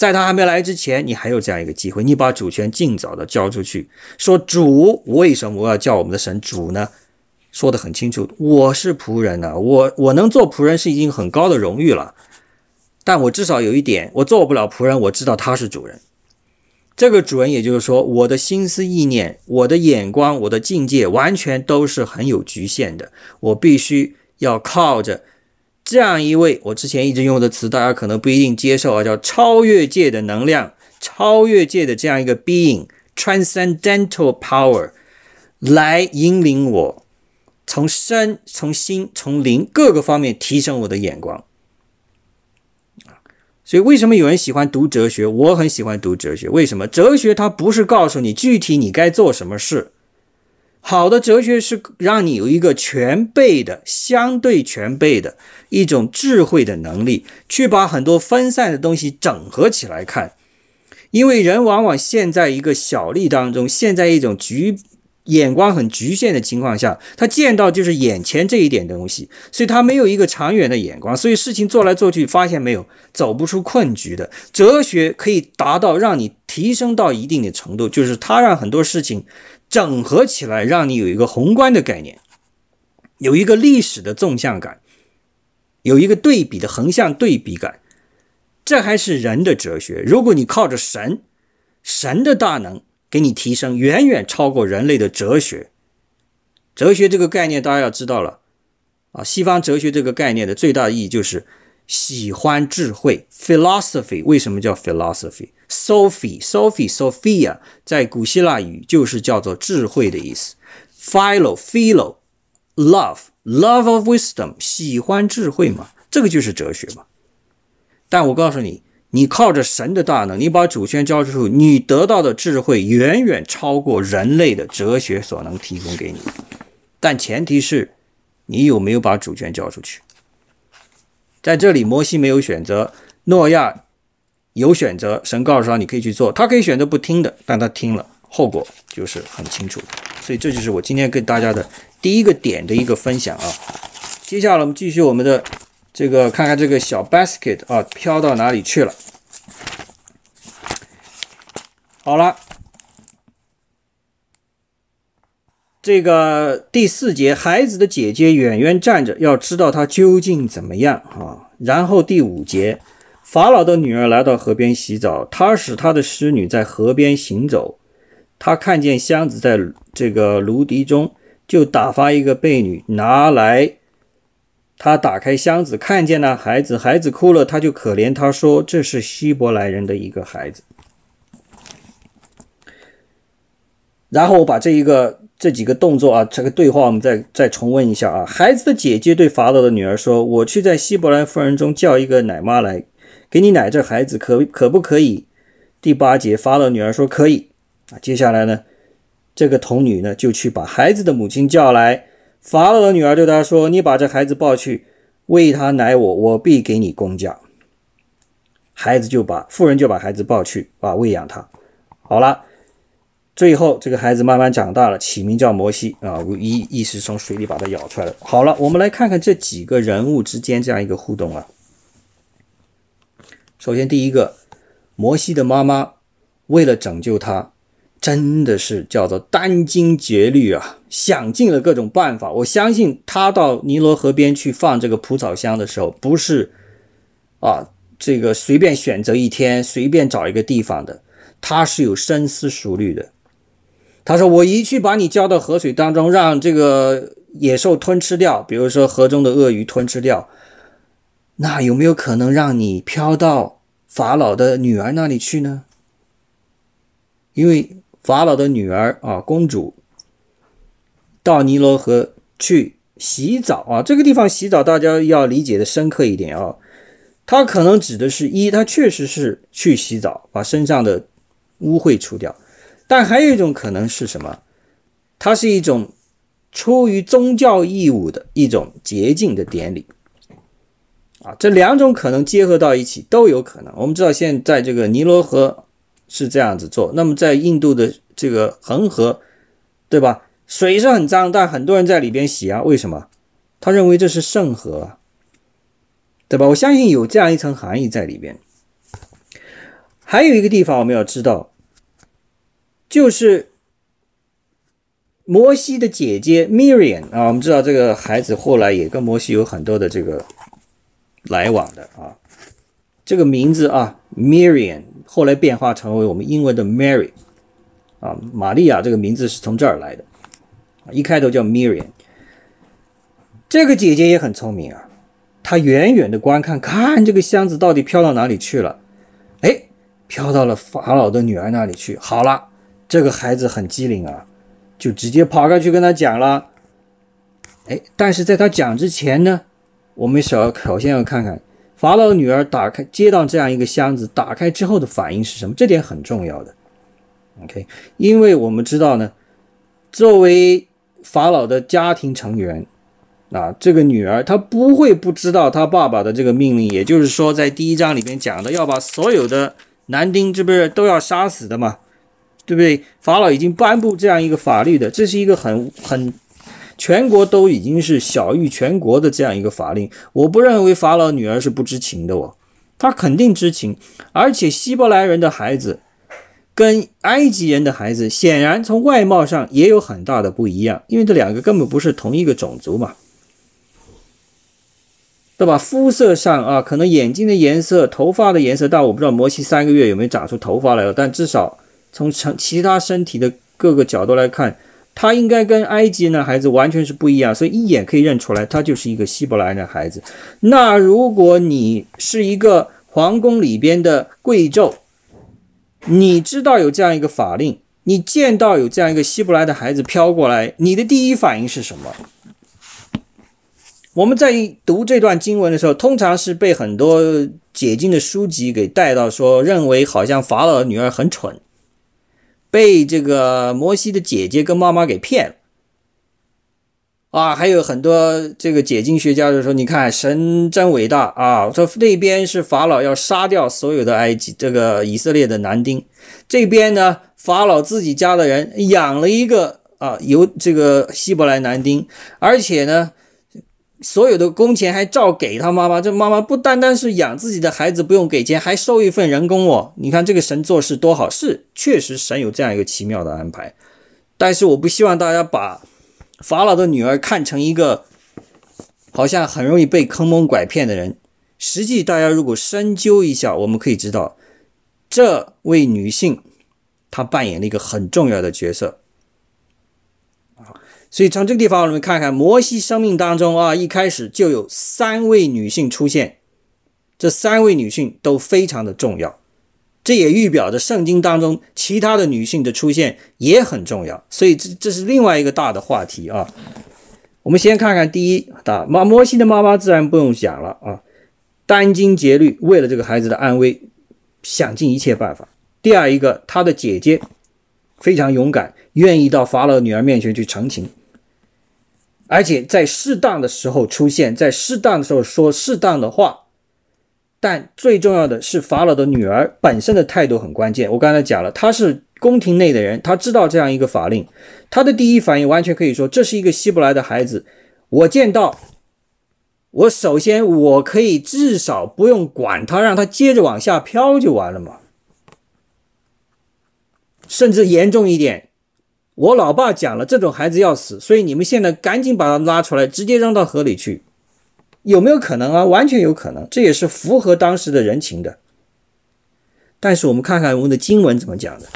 在他还没来之前，你还有这样一个机会，你把主权尽早的交出去。说主，为什么我要叫我们的神主呢？说的很清楚，我是仆人呢、我我能做仆人是已经很高的荣誉了。但我至少有一点，我做不了仆人，我知道他是主人。这个主人，也就是说，我的心思意念、我的眼光、我的境界，完全都是很有局限的。我必须要靠着这样一位，我之前一直用的词，大家可能不一定接受啊，叫超越界的能量、超越界的这样一个 being（transcendental power） 来引领我，从身、从心、从灵各个方面提升我的眼光。所以，为什么有人喜欢读哲学？我很喜欢读哲学。为什么？哲学它不是告诉你具体你该做什么事，好的哲学是让你有一个全备的、相对全备的一种智慧的能力，去把很多分散的东西整合起来看。因为人往往陷在一个小利当中，陷在一种局眼光很局限的情况下，他见到就是眼前这一点东西，所以他没有一个长远的眼光，所以事情做来做去，发现没有走不出困局的。哲学可以达到让你提升到一定的程度，就是它让很多事情整合起来，让你有一个宏观的概念，有一个历史的纵向感，有一个对比的横向对比感。这还是人的哲学。如果你靠着神，神的大能给你提升，远远超过人类的哲学。哲学这个概念大家要知道了啊，西方哲学这个概念的最大意义就是喜欢智慧 （philosophy）。为什么叫 philosophy？Sophie, Sophie, Sophia，在古希腊语就是叫做智慧的意思。Philo，Philo，love，love of wisdom，喜欢智慧嘛，这个就是哲学嘛。但我告诉你，你靠着神的大能，你把主权交出去，你得到的智慧远远超过人类的哲学所能提供给你。但前提是，你有没有把主权交出去？在这里，摩西没有选择，诺亚有选择。神告诉他，你可以去做，他可以选择不听的，但他听了，后果就是很清楚。所以，这就是我今天跟大家的第一个点的一个分享啊。接下来，我们继续我们的。这个看看这个小 basket 啊，飘到哪里去了？好了，这个第四节，孩子的姐姐远远站着，要知道他究竟怎么样啊。然后第五节，法老的女儿来到河边洗澡，他使他的侍女在河边行走，他看见箱子在这个芦荻中，就打发一个婢女拿来。他打开箱子，看见了孩子，孩子哭了，他就可怜他说：“这是希伯来人的一个孩子。”然后我把这一个这几个动作啊，这个对话我们再再重温一下啊。孩子的姐姐对法老的女儿说：“我去在希伯来妇人中叫一个奶妈来，给你奶这孩子，可可不可以？”第八节，法老女儿说：“可以。”啊，接下来呢，这个童女呢就去把孩子的母亲叫来。法老的女儿对他说：“你把这孩子抱去，喂他奶我，我必给你工价。”孩子就把妇人就把孩子抱去，啊，喂养他。好了，最后这个孩子慢慢长大了，起名叫摩西啊，意意是从水里把他舀出来了。好了，我们来看看这几个人物之间这样一个互动啊。首先，第一个，摩西的妈妈为了拯救他。真的是叫做殚精竭虑啊，想尽了各种办法。我相信他到尼罗河边去放这个蒲草箱的时候，不是啊，这个随便选择一天，随便找一个地方的，他是有深思熟虑的。他说：“我一去把你浇到河水当中，让这个野兽吞吃掉，比如说河中的鳄鱼吞吃掉，那有没有可能让你飘到法老的女儿那里去呢？因为。”法老的女儿啊，公主到尼罗河去洗澡啊，这个地方洗澡大家要理解的深刻一点啊。它可能指的是一，它确实是去洗澡，把身上的污秽除掉；但还有一种可能是什么？它是一种出于宗教义务的一种洁净的典礼啊。这两种可能结合到一起都有可能。我们知道现在这个尼罗河。是这样子做，那么在印度的这个恒河，对吧？水是很脏，但很多人在里边洗啊。为什么？他认为这是圣河，对吧？我相信有这样一层含义在里边。还有一个地方我们要知道，就是摩西的姐姐 Miriam 啊，我们知道这个孩子后来也跟摩西有很多的这个来往的啊。这个名字啊，Miriam 后来变化成为我们英文的 Mary 啊，玛利亚这个名字是从这儿来的，一开头叫 Miriam。这个姐姐也很聪明啊，她远远的观看，看这个箱子到底飘到哪里去了。哎，飘到了法老的女儿那里去。好了，这个孩子很机灵啊，就直接跑过去跟他讲了。哎，但是在他讲之前呢，我们首首先要看看法老的女儿打开接到这样一个箱子，打开之后的反应是什么？这点很重要的。OK，因为我们知道呢，作为法老的家庭成员。啊，这个女儿她不会不知道她爸爸的这个命令，也就是说，在第一章里面讲的要把所有的男丁，这不是都要杀死的嘛？对不对？法老已经颁布这样一个法律的，这是一个很很全国都已经是小于全国的这样一个法令。我不认为法老女儿是不知情的哦，她肯定知情，而且希伯来人的孩子跟埃及人的孩子显然从外貌上也有很大的不一样，因为这两个根本不是同一个种族嘛。对吧？肤色上啊，可能眼睛的颜色、头发的颜色，但我不知道摩西三个月有没有长出头发来了。但至少从成其他身体的各个角度来看，他应该跟埃及那孩子完全是不一样，所以一眼可以认出来，他就是一个希伯来的孩子。那如果你是一个皇宫里边的贵胄，你知道有这样一个法令，你见到有这样一个希伯来的孩子飘过来，你的第一反应是什么？我们在读这段经文的时候，通常是被很多解经的书籍给带到，说认为好像法老的女儿很蠢，被这个摩西的姐姐跟妈妈给骗了啊！还有很多这个解经学家就说：“你看，神真伟大啊！说那边是法老要杀掉所有的埃及这个以色列的男丁，这边呢，法老自己家的人养了一个啊，有这个希伯来男丁，而且呢。”所有的工钱还照给他妈妈，这妈妈不单单是养自己的孩子不用给钱，还收一份人工哦。你看这个神做事多好，是确实神有这样一个奇妙的安排。但是我不希望大家把法老的女儿看成一个好像很容易被坑蒙拐骗的人。实际大家如果深究一下，我们可以知道，这位女性她扮演了一个很重要的角色。所以从这个地方，我们看看摩西生命当中啊，一开始就有三位女性出现，这三位女性都非常的重要，这也预表着圣经当中其他的女性的出现也很重要。所以这这是另外一个大的话题啊。我们先看看第一大妈摩西的妈妈，自然不用讲了啊，殚精竭虑，为了这个孩子的安危，想尽一切办法。第二一个，她的姐姐非常勇敢，愿意到法老女儿面前去澄清。而且在适当的时候出现，在适当的时候说适当的话，但最重要的是法老的女儿本身的态度很关键。我刚才讲了，她是宫廷内的人，她知道这样一个法令，她的第一反应完全可以说这是一个希伯来的孩子。我见到，我首先我可以至少不用管他，让他接着往下飘就完了嘛。甚至严重一点。我老爸讲了，这种孩子要死，所以你们现在赶紧把他拉出来，直接扔到河里去，有没有可能啊？完全有可能，这也是符合当时的人情的。但是我们看看我们的经文怎么讲的。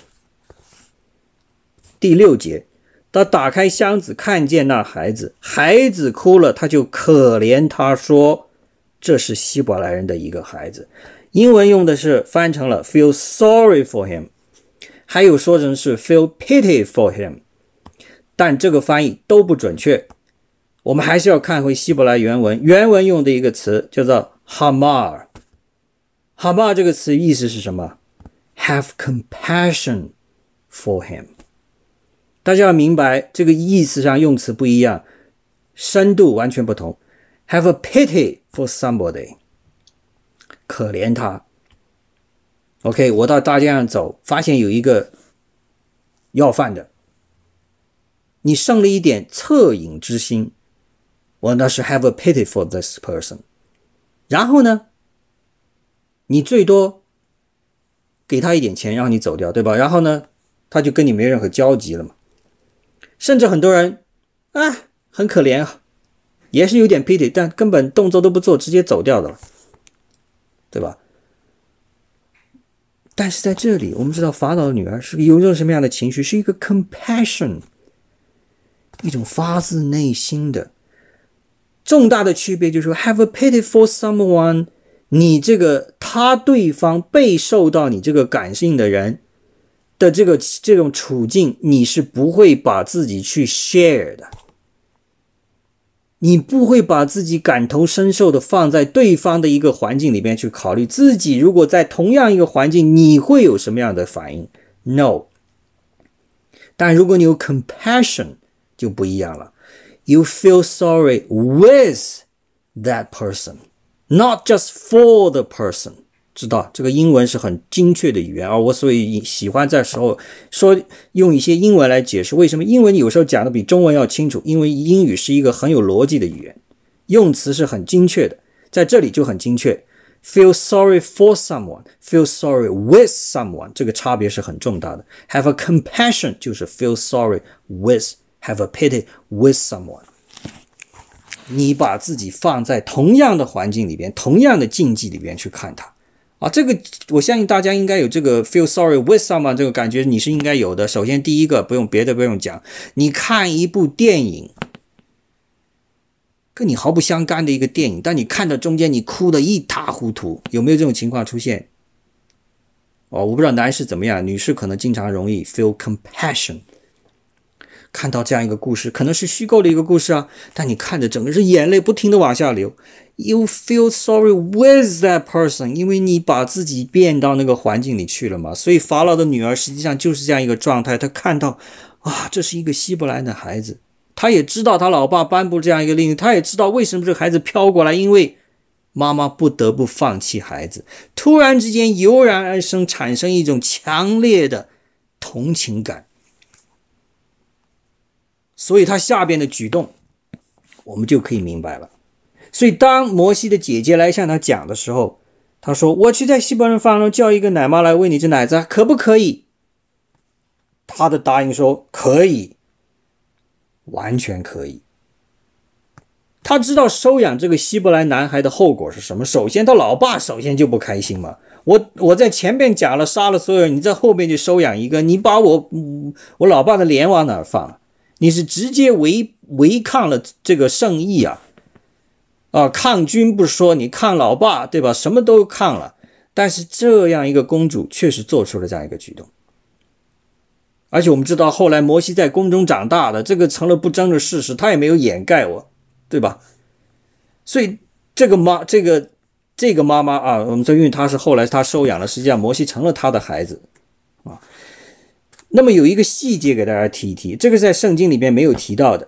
第六节，他打开箱子，看见那孩子，孩子哭了，他就可怜他，说这是希伯来人的一个孩子。英文用的是翻成了 feel sorry for him。还有说成是 feel pity for him，但这个翻译都不准确。我们还是要看回希伯来原文，原文用的一个词叫做 hamar。hamar 这个词意思是什么？have compassion for him。大家要明白，这个意思上用词不一样，深度完全不同。have a pity for somebody，可怜他。OK，我到大街上走，发现有一个要饭的，你生了一点恻隐之心，我那是 have a pity for this person。然后呢，你最多给他一点钱让你走掉，对吧？然后呢，他就跟你没任何交集了嘛。甚至很多人啊，很可怜啊，也是有点 pity，但根本动作都不做，直接走掉的了，对吧？但是在这里，我们知道法老的女儿是有一种什么样的情绪？是一个 compassion，一种发自内心的。重大的区别就是说，have a pity for someone，你这个他对方被受到你这个感性的人的这个这种处境，你是不会把自己去 share 的。你不会把自己感同身受的放在对方的一个环境里面去考虑自己，如果在同样一个环境，你会有什么样的反应？No。但如果你有 compassion，就不一样了。You feel sorry with that person, not just for the person. 知道这个英文是很精确的语言啊，我所以喜欢在时候说用一些英文来解释为什么英文有时候讲的比中文要清楚，因为英语是一个很有逻辑的语言，用词是很精确的，在这里就很精确。Feel sorry for someone, feel sorry with someone，这个差别是很重大的。Have a compassion 就是 feel sorry with, have a pity with someone。你把自己放在同样的环境里边，同样的境地里边去看它。啊，这个我相信大家应该有这个 feel sorry with someone 这个感觉，你是应该有的。首先，第一个不用别的不用讲，你看一部电影，跟你毫不相干的一个电影，但你看到中间你哭得一塌糊涂，有没有这种情况出现？哦，我不知道男士怎么样，女士可能经常容易 feel compassion。看到这样一个故事，可能是虚构的一个故事啊，但你看着整个是眼泪不停的往下流。You feel sorry with that person，因为你把自己变到那个环境里去了嘛。所以法老的女儿实际上就是这样一个状态。她看到，啊，这是一个希伯来的孩子，她也知道他老爸颁布这样一个令，令，她也知道为什么这孩子飘过来，因为妈妈不得不放弃孩子。突然之间油然而生，产生一种强烈的同情感。所以他下边的举动，我们就可以明白了。所以当摩西的姐姐来向他讲的时候，他说：“我去在希伯伦房中叫一个奶妈来喂你这奶子，可不可以？”他的答应说：“可以，完全可以。”他知道收养这个希伯来男孩的后果是什么。首先，他老爸首先就不开心嘛。我我在前面讲了杀了所有人，你在后面就收养一个，你把我我老爸的脸往哪放？你是直接违违抗了这个圣意啊！啊，抗军不说，你抗老爸，对吧？什么都抗了。但是这样一个公主确实做出了这样一个举动，而且我们知道后来摩西在宫中长大的，这个成了不争的事实，他也没有掩盖我，对吧？所以这个妈，这个这个妈妈啊，我们说因为她是后来她收养了，实际上摩西成了她的孩子。那么有一个细节给大家提一提，这个在圣经里面没有提到的。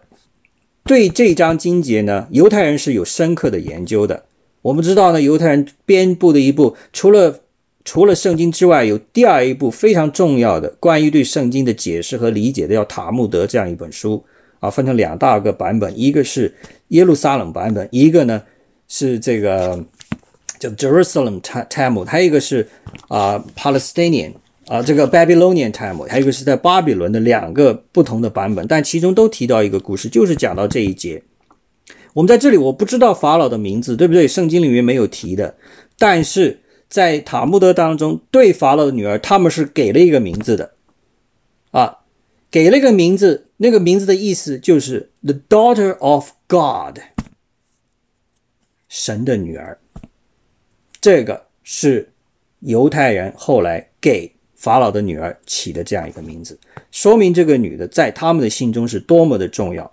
对这章经节呢，犹太人是有深刻的研究的。我们知道呢，犹太人编布的一部除了除了圣经之外，有第二一部非常重要的关于对圣经的解释和理解的，叫《塔木德》这样一本书啊，分成两大个版本，一个是耶路撒冷版本，一个呢是这个叫 Jerusalem Talmud，还有一个是啊 Palestinian。啊，这个 Babylonian time，还有一个是在巴比伦的两个不同的版本，但其中都提到一个故事，就是讲到这一节。我们在这里，我不知道法老的名字，对不对？圣经里面没有提的，但是在塔木德当中，对法老的女儿，他们是给了一个名字的，啊，给了一个名字，那个名字的意思就是 the daughter of God，神的女儿。这个是犹太人后来给。法老的女儿起的这样一个名字，说明这个女的在他们的心中是多么的重要。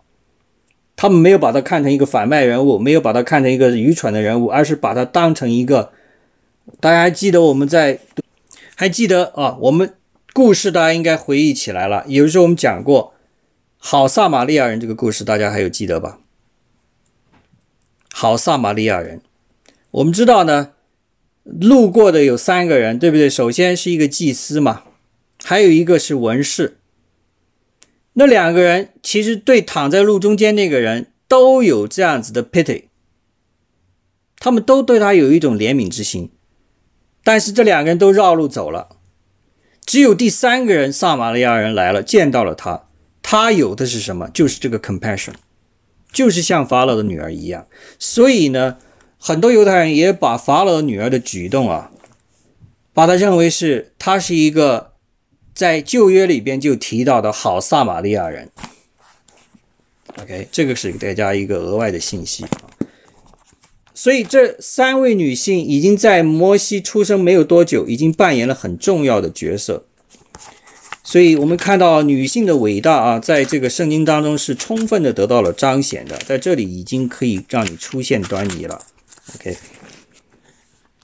他们没有把她看成一个反派人物，没有把她看成一个愚蠢的人物，而是把她当成一个。大家还记得我们在还记得啊？我们故事大家应该回忆起来了。有时候我们讲过好撒玛利亚人这个故事，大家还有记得吧？好撒玛利亚人，我们知道呢。路过的有三个人，对不对？首先是一个祭司嘛，还有一个是文士。那两个人其实对躺在路中间那个人都有这样子的 pity，他们都对他有一种怜悯之心。但是这两个人都绕路走了，只有第三个人撒玛利亚人来了，见到了他，他有的是什么？就是这个 compassion，就是像法老的女儿一样。所以呢，很多犹太人也把法老女儿的举动啊，把他认为是他是一个在旧约里边就提到的好撒玛利亚人。OK，这个是给大家一个额外的信息。所以这三位女性已经在摩西出生没有多久，已经扮演了很重要的角色。所以我们看到女性的伟大啊，在这个圣经当中是充分的得到了彰显的，在这里已经可以让你出现端倪了。OK，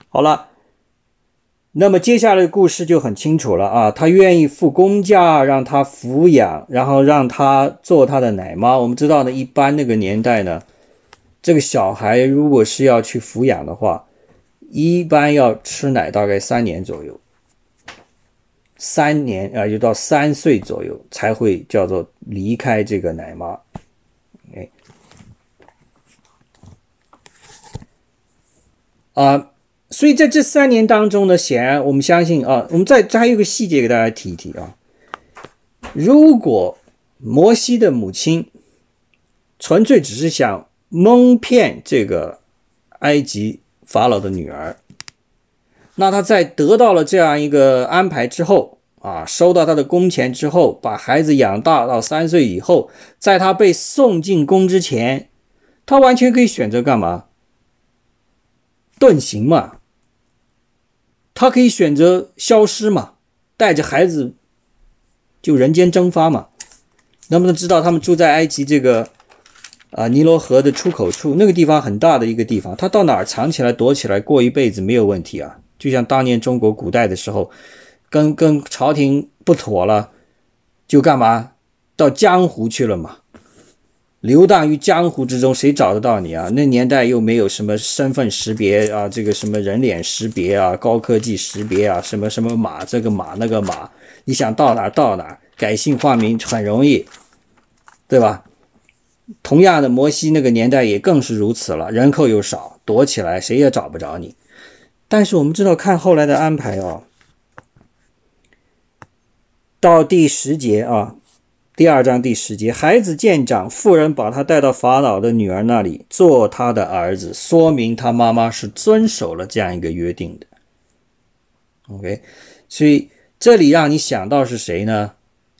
好了，那么接下来的故事就很清楚了啊，他愿意付公价让他抚养，然后让他做他的奶妈。我们知道呢，一般那个年代呢。这个小孩如果是要去抚养的话，一般要吃奶大概三年左右，三年啊，就到三岁左右才会叫做离开这个奶妈。啊，所以在这三年当中呢，显然我们相信啊，我们再再有个细节给大家提一提啊，如果摩西的母亲纯粹只是想。蒙骗这个埃及法老的女儿，那他在得到了这样一个安排之后啊，收到他的工钱之后，把孩子养大到三岁以后，在他被送进宫之前，他完全可以选择干嘛？遁形嘛，他可以选择消失嘛，带着孩子就人间蒸发嘛。能不能知道他们住在埃及这个？啊，尼罗河的出口处那个地方很大的一个地方，他到哪儿藏起来躲起来过一辈子没有问题啊？就像当年中国古代的时候，跟跟朝廷不妥了，就干嘛到江湖去了嘛？流荡于江湖之中，谁找得到你啊？那年代又没有什么身份识别啊，这个什么人脸识别啊，高科技识别啊，什么什么码这个码那个码，你想到哪到哪，改姓换名很容易，对吧？同样的，摩西那个年代也更是如此了，人口又少，躲起来谁也找不着你。但是我们知道，看后来的安排哦，到第十节啊，第二章第十节，孩子见长，妇人把他带到法老的女儿那里做他的儿子，说明他妈妈是遵守了这样一个约定的。OK，所以这里让你想到是谁呢？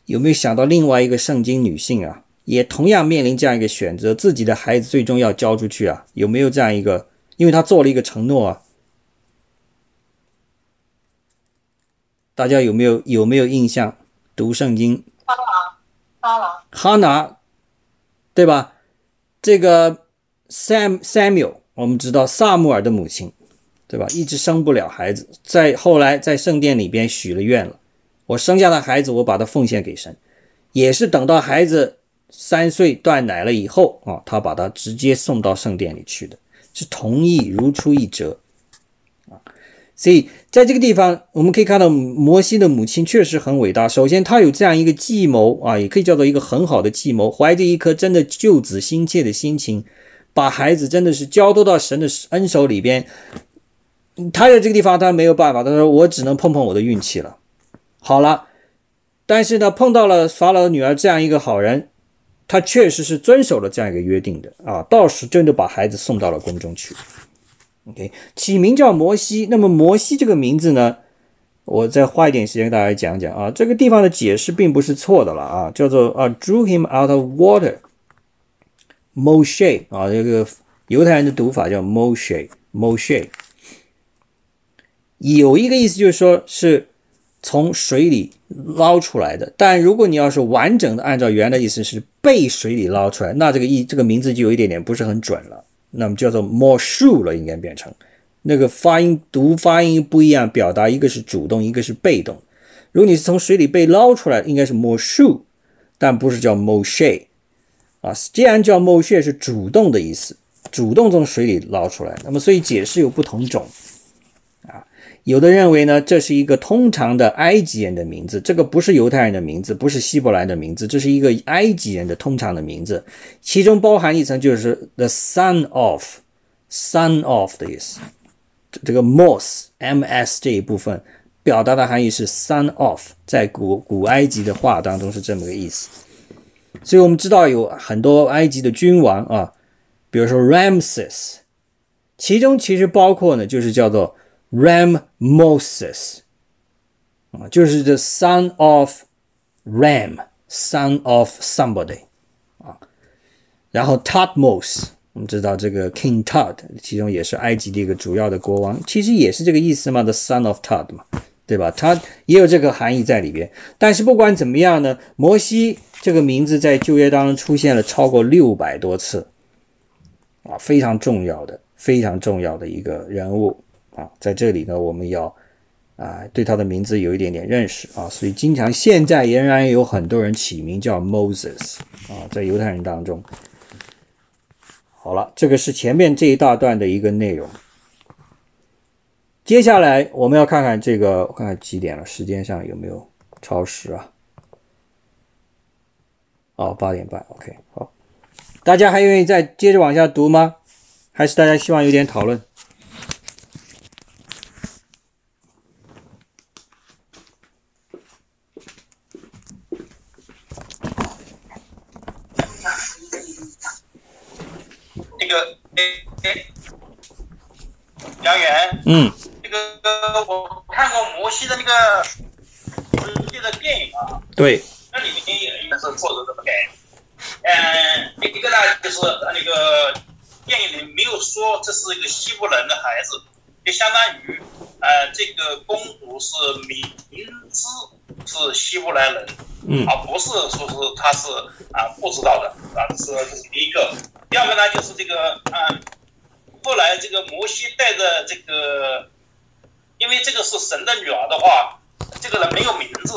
有没有想到另外一个圣经女性啊？也同样面临这样一个选择，自己的孩子最终要交出去啊？有没有这样一个？因为他做了一个承诺啊。大家有没有有没有印象？读圣经，哈拿，对吧？这个 Sam Samuel，我们知道萨穆尔的母亲，对吧？一直生不了孩子，在后来在圣殿里边许了愿了，我生下的孩子，我把它奉献给神，也是等到孩子。三岁断奶了以后啊，他把他直接送到圣殿里去的，是同意如出一辙。所以在这个地方，我们可以看到摩西的母亲确实很伟大。首先，她有这样一个计谋啊，也可以叫做一个很好的计谋，怀着一颗真的救子心切的心情，把孩子真的是交托到神的恩手里边。他在这个地方，他没有办法，他说我只能碰碰我的运气了。好了，但是呢，碰到了法老的女儿这样一个好人。他确实是遵守了这样一个约定的啊，到时真的把孩子送到了宫中去。OK，起名叫摩西。那么摩西这个名字呢，我再花一点时间跟大家讲讲啊，这个地方的解释并不是错的了啊，叫做啊，drew him out of water，Moshe 啊，这个犹太人的读法叫 Moshe，Moshe，有一个意思就是说是。从水里捞出来的，但如果你要是完整的按照原来意思是被水里捞出来，那这个意这个名字就有一点点不是很准了。那么叫做 more sure 了，应该变成那个发音读发音不一样，表达一个是主动，一个是被动。如果你是从水里被捞出来，应该是 more sure，但不是叫 more she 啊。既然叫 more she 是主动的意思，主动从水里捞出来，那么所以解释有不同种。有的认为呢，这是一个通常的埃及人的名字，这个不是犹太人的名字，不是希伯来的名字，这是一个埃及人的通常的名字，其中包含一层就是 the son of，son of 的意思。这个 mos m s 这一部分表达的含义是 son of，在古古埃及的话当中是这么个意思。所以我们知道有很多埃及的君王啊，比如说 Ramses，其中其实包括呢，就是叫做 Ramoses，啊，就是 the son of Ram，son of somebody，啊，然后 Tutmos，我们知道这个 King Tut，其中也是埃及的一个主要的国王，其实也是这个意思嘛，the son of Tut 嘛，对吧？它也有这个含义在里边。但是不管怎么样呢，摩西这个名字在旧约当中出现了超过六百多次，啊，非常重要的、非常重要的一个人物啊，在这里呢，我们要啊对他的名字有一点点认识啊，所以经常现在仍然有很多人起名叫 Moses 啊，在犹太人当中。好了，这个是前面这一大段的一个内容。接下来我们要看看这个，我看看几点了，时间上有没有超时啊？哦，八点半，OK，好。大家还愿意再接着往下读吗？还是大家希望有点讨论？这个，哎哎，杨元，嗯。这个我看过摩西的那个世界的电影啊，对，那里面也也是作者怎么改。嗯，一个呢就是呃那个电影里没有说这是一个西部人的孩子，就相当于呃这个公主是明知是希伯来人，嗯。而不是说是他是啊不知道的啊，这是这是第一个。第二个呢就是这个啊，后来这个摩西带着这个，因为这个是神的女儿的话，这个人没有名字，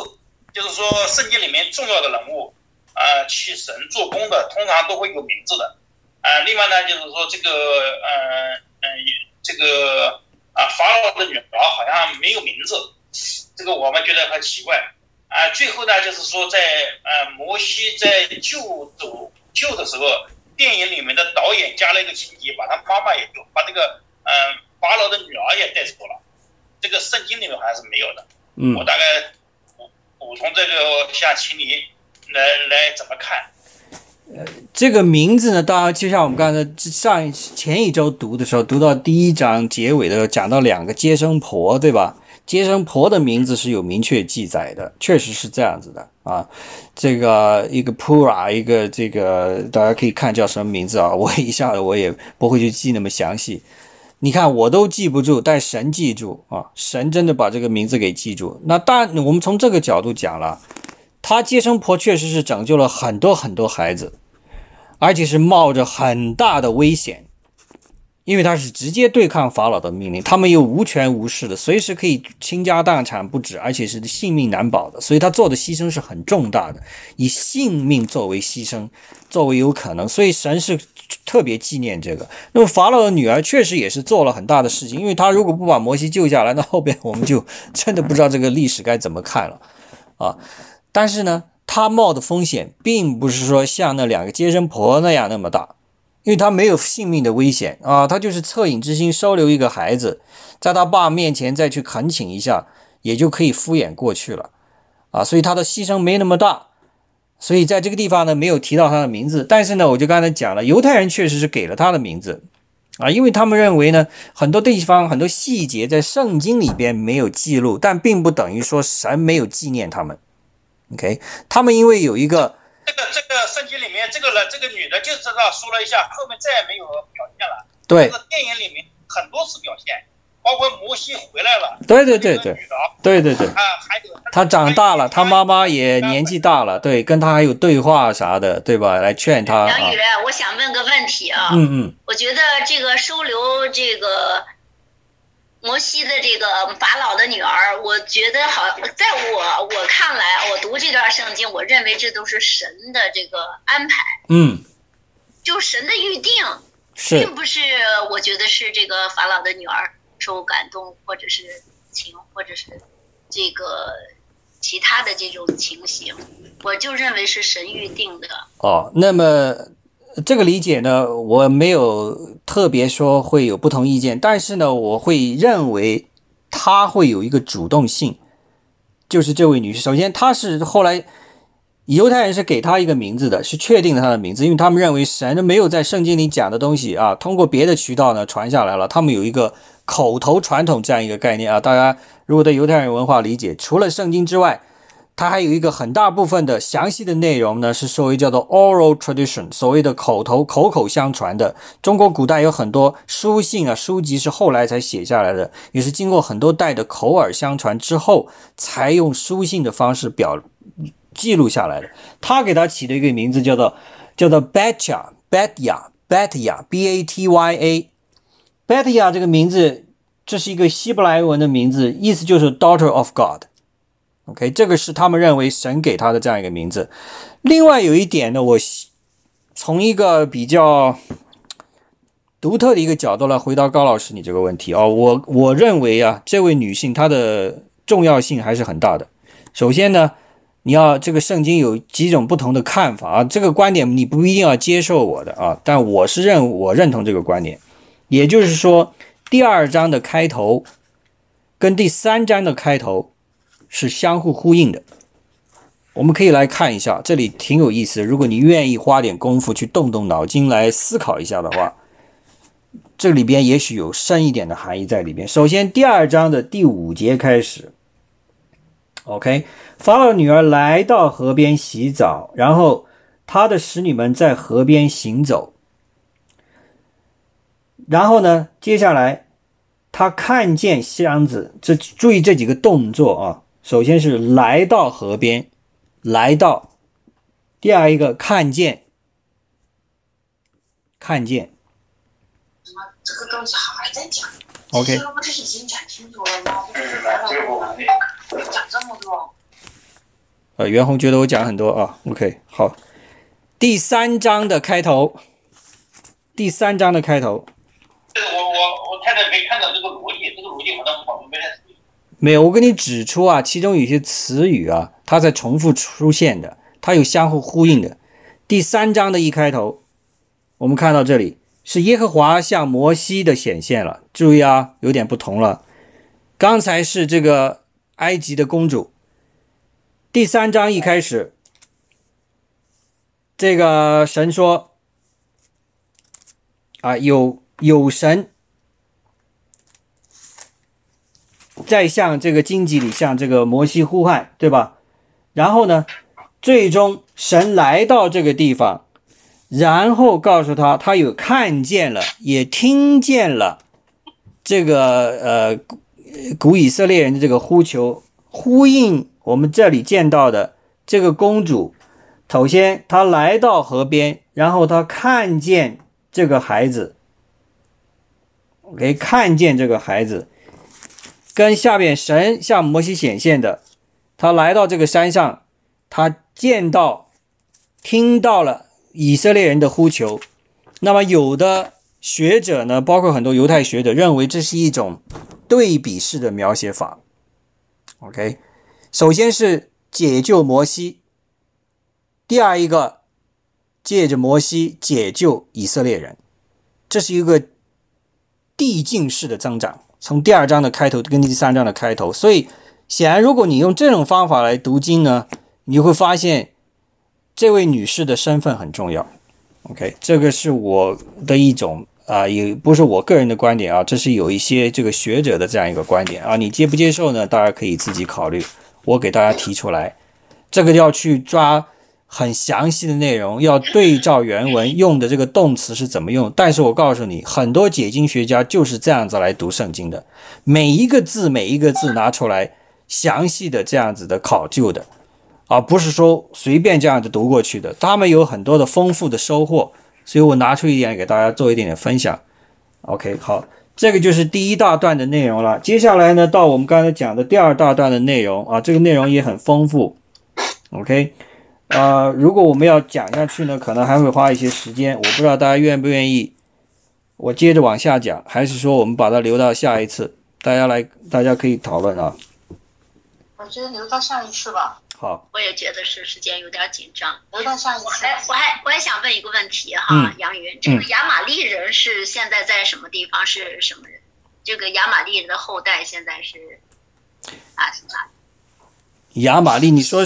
就是说圣经里面重要的人物。啊，去神做工的通常都会有名字的，啊，另外呢，就是说这个，嗯嗯，这个啊，法老的女儿好像没有名字，这个我们觉得很奇怪，啊，最后呢，就是说在呃摩西在救走救的时候，电影里面的导演加了一个情节，把他妈妈也就，把这个嗯法老的女儿也带走了，这个圣经里面好像是没有的，嗯我大概补补充这个，下请你。来来怎么看？呃这个名字呢，当然就像我们刚才上一前一周读的时候，读到第一章结尾的时候，讲到两个接生婆，对吧？接生婆的名字是有明确记载的，确实是这样子的啊。这个一个 Pura，一个这个大家可以看叫什么名字啊？我一下子我也不会去记那么详细。你看我都记不住，但神记住啊，神真的把这个名字给记住。那当然，我们从这个角度讲了。他接生婆确实是拯救了很多很多孩子，而且是冒着很大的危险，因为他是直接对抗法老的命令，他们又无权无势的，随时可以倾家荡产不止，而且是性命难保的，所以他做的牺牲是很重大的，以性命作为牺牲，作为有可能，所以神是特别纪念这个。那么法老的女儿确实也是做了很大的事情，因为她如果不把摩西救下来，那后边我们就真的不知道这个历史该怎么看了，啊。但是呢，他冒的风险并不是说像那两个接生婆那样那么大，因为他没有性命的危险啊，他就是恻隐之心收留一个孩子，在他爸面前再去恳请一下，也就可以敷衍过去了啊，所以他的牺牲没那么大，所以在这个地方呢没有提到他的名字，但是呢，我就刚才讲了，犹太人确实是给了他的名字啊，因为他们认为呢，很多地方很多细节在圣经里边没有记录，但并不等于说神没有纪念他们。OK，他们因为有一个这个这个圣经里面这个人这个女的就知道说了一下，后面再也没有表现了。对，这个电影里面很多次表现，包括摩西回来了，对对对对，对对对，啊还有他长大了，他妈妈也年纪大了，对，跟他还有对话啥的，对吧？来劝他。杨宇，我想问个问题啊，嗯嗯，我觉得这个收留这个。摩西的这个法老的女儿，我觉得好，在我我看来，我读这段圣经，我认为这都是神的这个安排，嗯，就神的预定，并不是我觉得是这个法老的女儿受感动，或者是情，或者是这个其他的这种情形，我就认为是神预定的。哦，那么。这个理解呢，我没有特别说会有不同意见，但是呢，我会认为她会有一个主动性，就是这位女士。首先，她是后来犹太人是给她一个名字的，是确定了她的名字，因为他们认为神没有在圣经里讲的东西啊，通过别的渠道呢传下来了。他们有一个口头传统这样一个概念啊。大家如果对犹太人文化理解，除了圣经之外，它还有一个很大部分的详细的内容呢，是所谓叫做 oral tradition，所谓的口头口口相传的。中国古代有很多书信啊，书籍是后来才写下来的，也是经过很多代的口耳相传之后，才用书信的方式表记录下来的。他给他起的一个名字叫做叫做 Betya，Betya，Betya，B A T Y A，Betya 这个名字，这是一个希伯来文的名字，意思就是 daughter of God。OK，这个是他们认为神给他的这样一个名字。另外有一点呢，我从一个比较独特的一个角度来回答高老师你这个问题啊，我我认为啊，这位女性她的重要性还是很大的。首先呢，你要这个圣经有几种不同的看法啊，这个观点你不一定要接受我的啊，但我是认我认同这个观点。也就是说，第二章的开头跟第三章的开头。是相互呼应的，我们可以来看一下，这里挺有意思。如果你愿意花点功夫去动动脑筋来思考一下的话，这里边也许有深一点的含义在里边。首先，第二章的第五节开始，OK，法老女儿来到河边洗澡，然后她的使女们在河边行走，然后呢，接下来她看见箱子，这注意这几个动作啊。首先是来到河边，来到，第二一个看见，看见。怎么这个东西还在讲？OK。这个不是已经讲清楚了吗？讲这么多。呃，袁弘觉得我讲很多啊。OK，好。第三章的开头，第三章的开头。我我我太太可以看到这个逻辑，这个逻辑好像。没有，我跟你指出啊，其中有些词语啊，它在重复出现的，它有相互呼应的。第三章的一开头，我们看到这里是耶和华向摩西的显现了。注意啊，有点不同了。刚才是这个埃及的公主。第三章一开始，这个神说啊，有有神。在向这个荆棘里向这个摩西呼喊，对吧？然后呢，最终神来到这个地方，然后告诉他，他有看见了，也听见了这个呃古以色列人的这个呼求，呼应我们这里见到的这个公主。首先，她来到河边，然后她看见这个孩子，OK，看见这个孩子。跟下面神向摩西显现的，他来到这个山上，他见到、听到了以色列人的呼求。那么有的学者呢，包括很多犹太学者认为这是一种对比式的描写法。OK，首先是解救摩西，第二一个借着摩西解救以色列人，这是一个递进式的增长。从第二章的开头跟第三章的开头，所以显然，如果你用这种方法来读经呢，你会发现这位女士的身份很重要。OK，这个是我的一种啊，也不是我个人的观点啊，这是有一些这个学者的这样一个观点啊，你接不接受呢？大家可以自己考虑。我给大家提出来，这个要去抓。很详细的内容，要对照原文用的这个动词是怎么用。但是我告诉你，很多解经学家就是这样子来读圣经的，每一个字每一个字拿出来详细的这样子的考究的，而不是说随便这样子读过去的。他们有很多的丰富的收获，所以我拿出一点给大家做一点点分享。OK，好，这个就是第一大段的内容了。接下来呢，到我们刚才讲的第二大段的内容啊，这个内容也很丰富。OK。呃，如果我们要讲下去呢，可能还会花一些时间。我不知道大家愿不愿意，我接着往下讲，还是说我们把它留到下一次，大家来，大家可以讨论啊。我觉得留到下一次吧。好。我也觉得是时间有点紧张，留到下一次。我还我还我还想问一个问题哈，杨云，这个亚玛利人是现在在什么地方？是什么人？这个亚玛力人的后代现在是啊是哪里？亚玛力，你说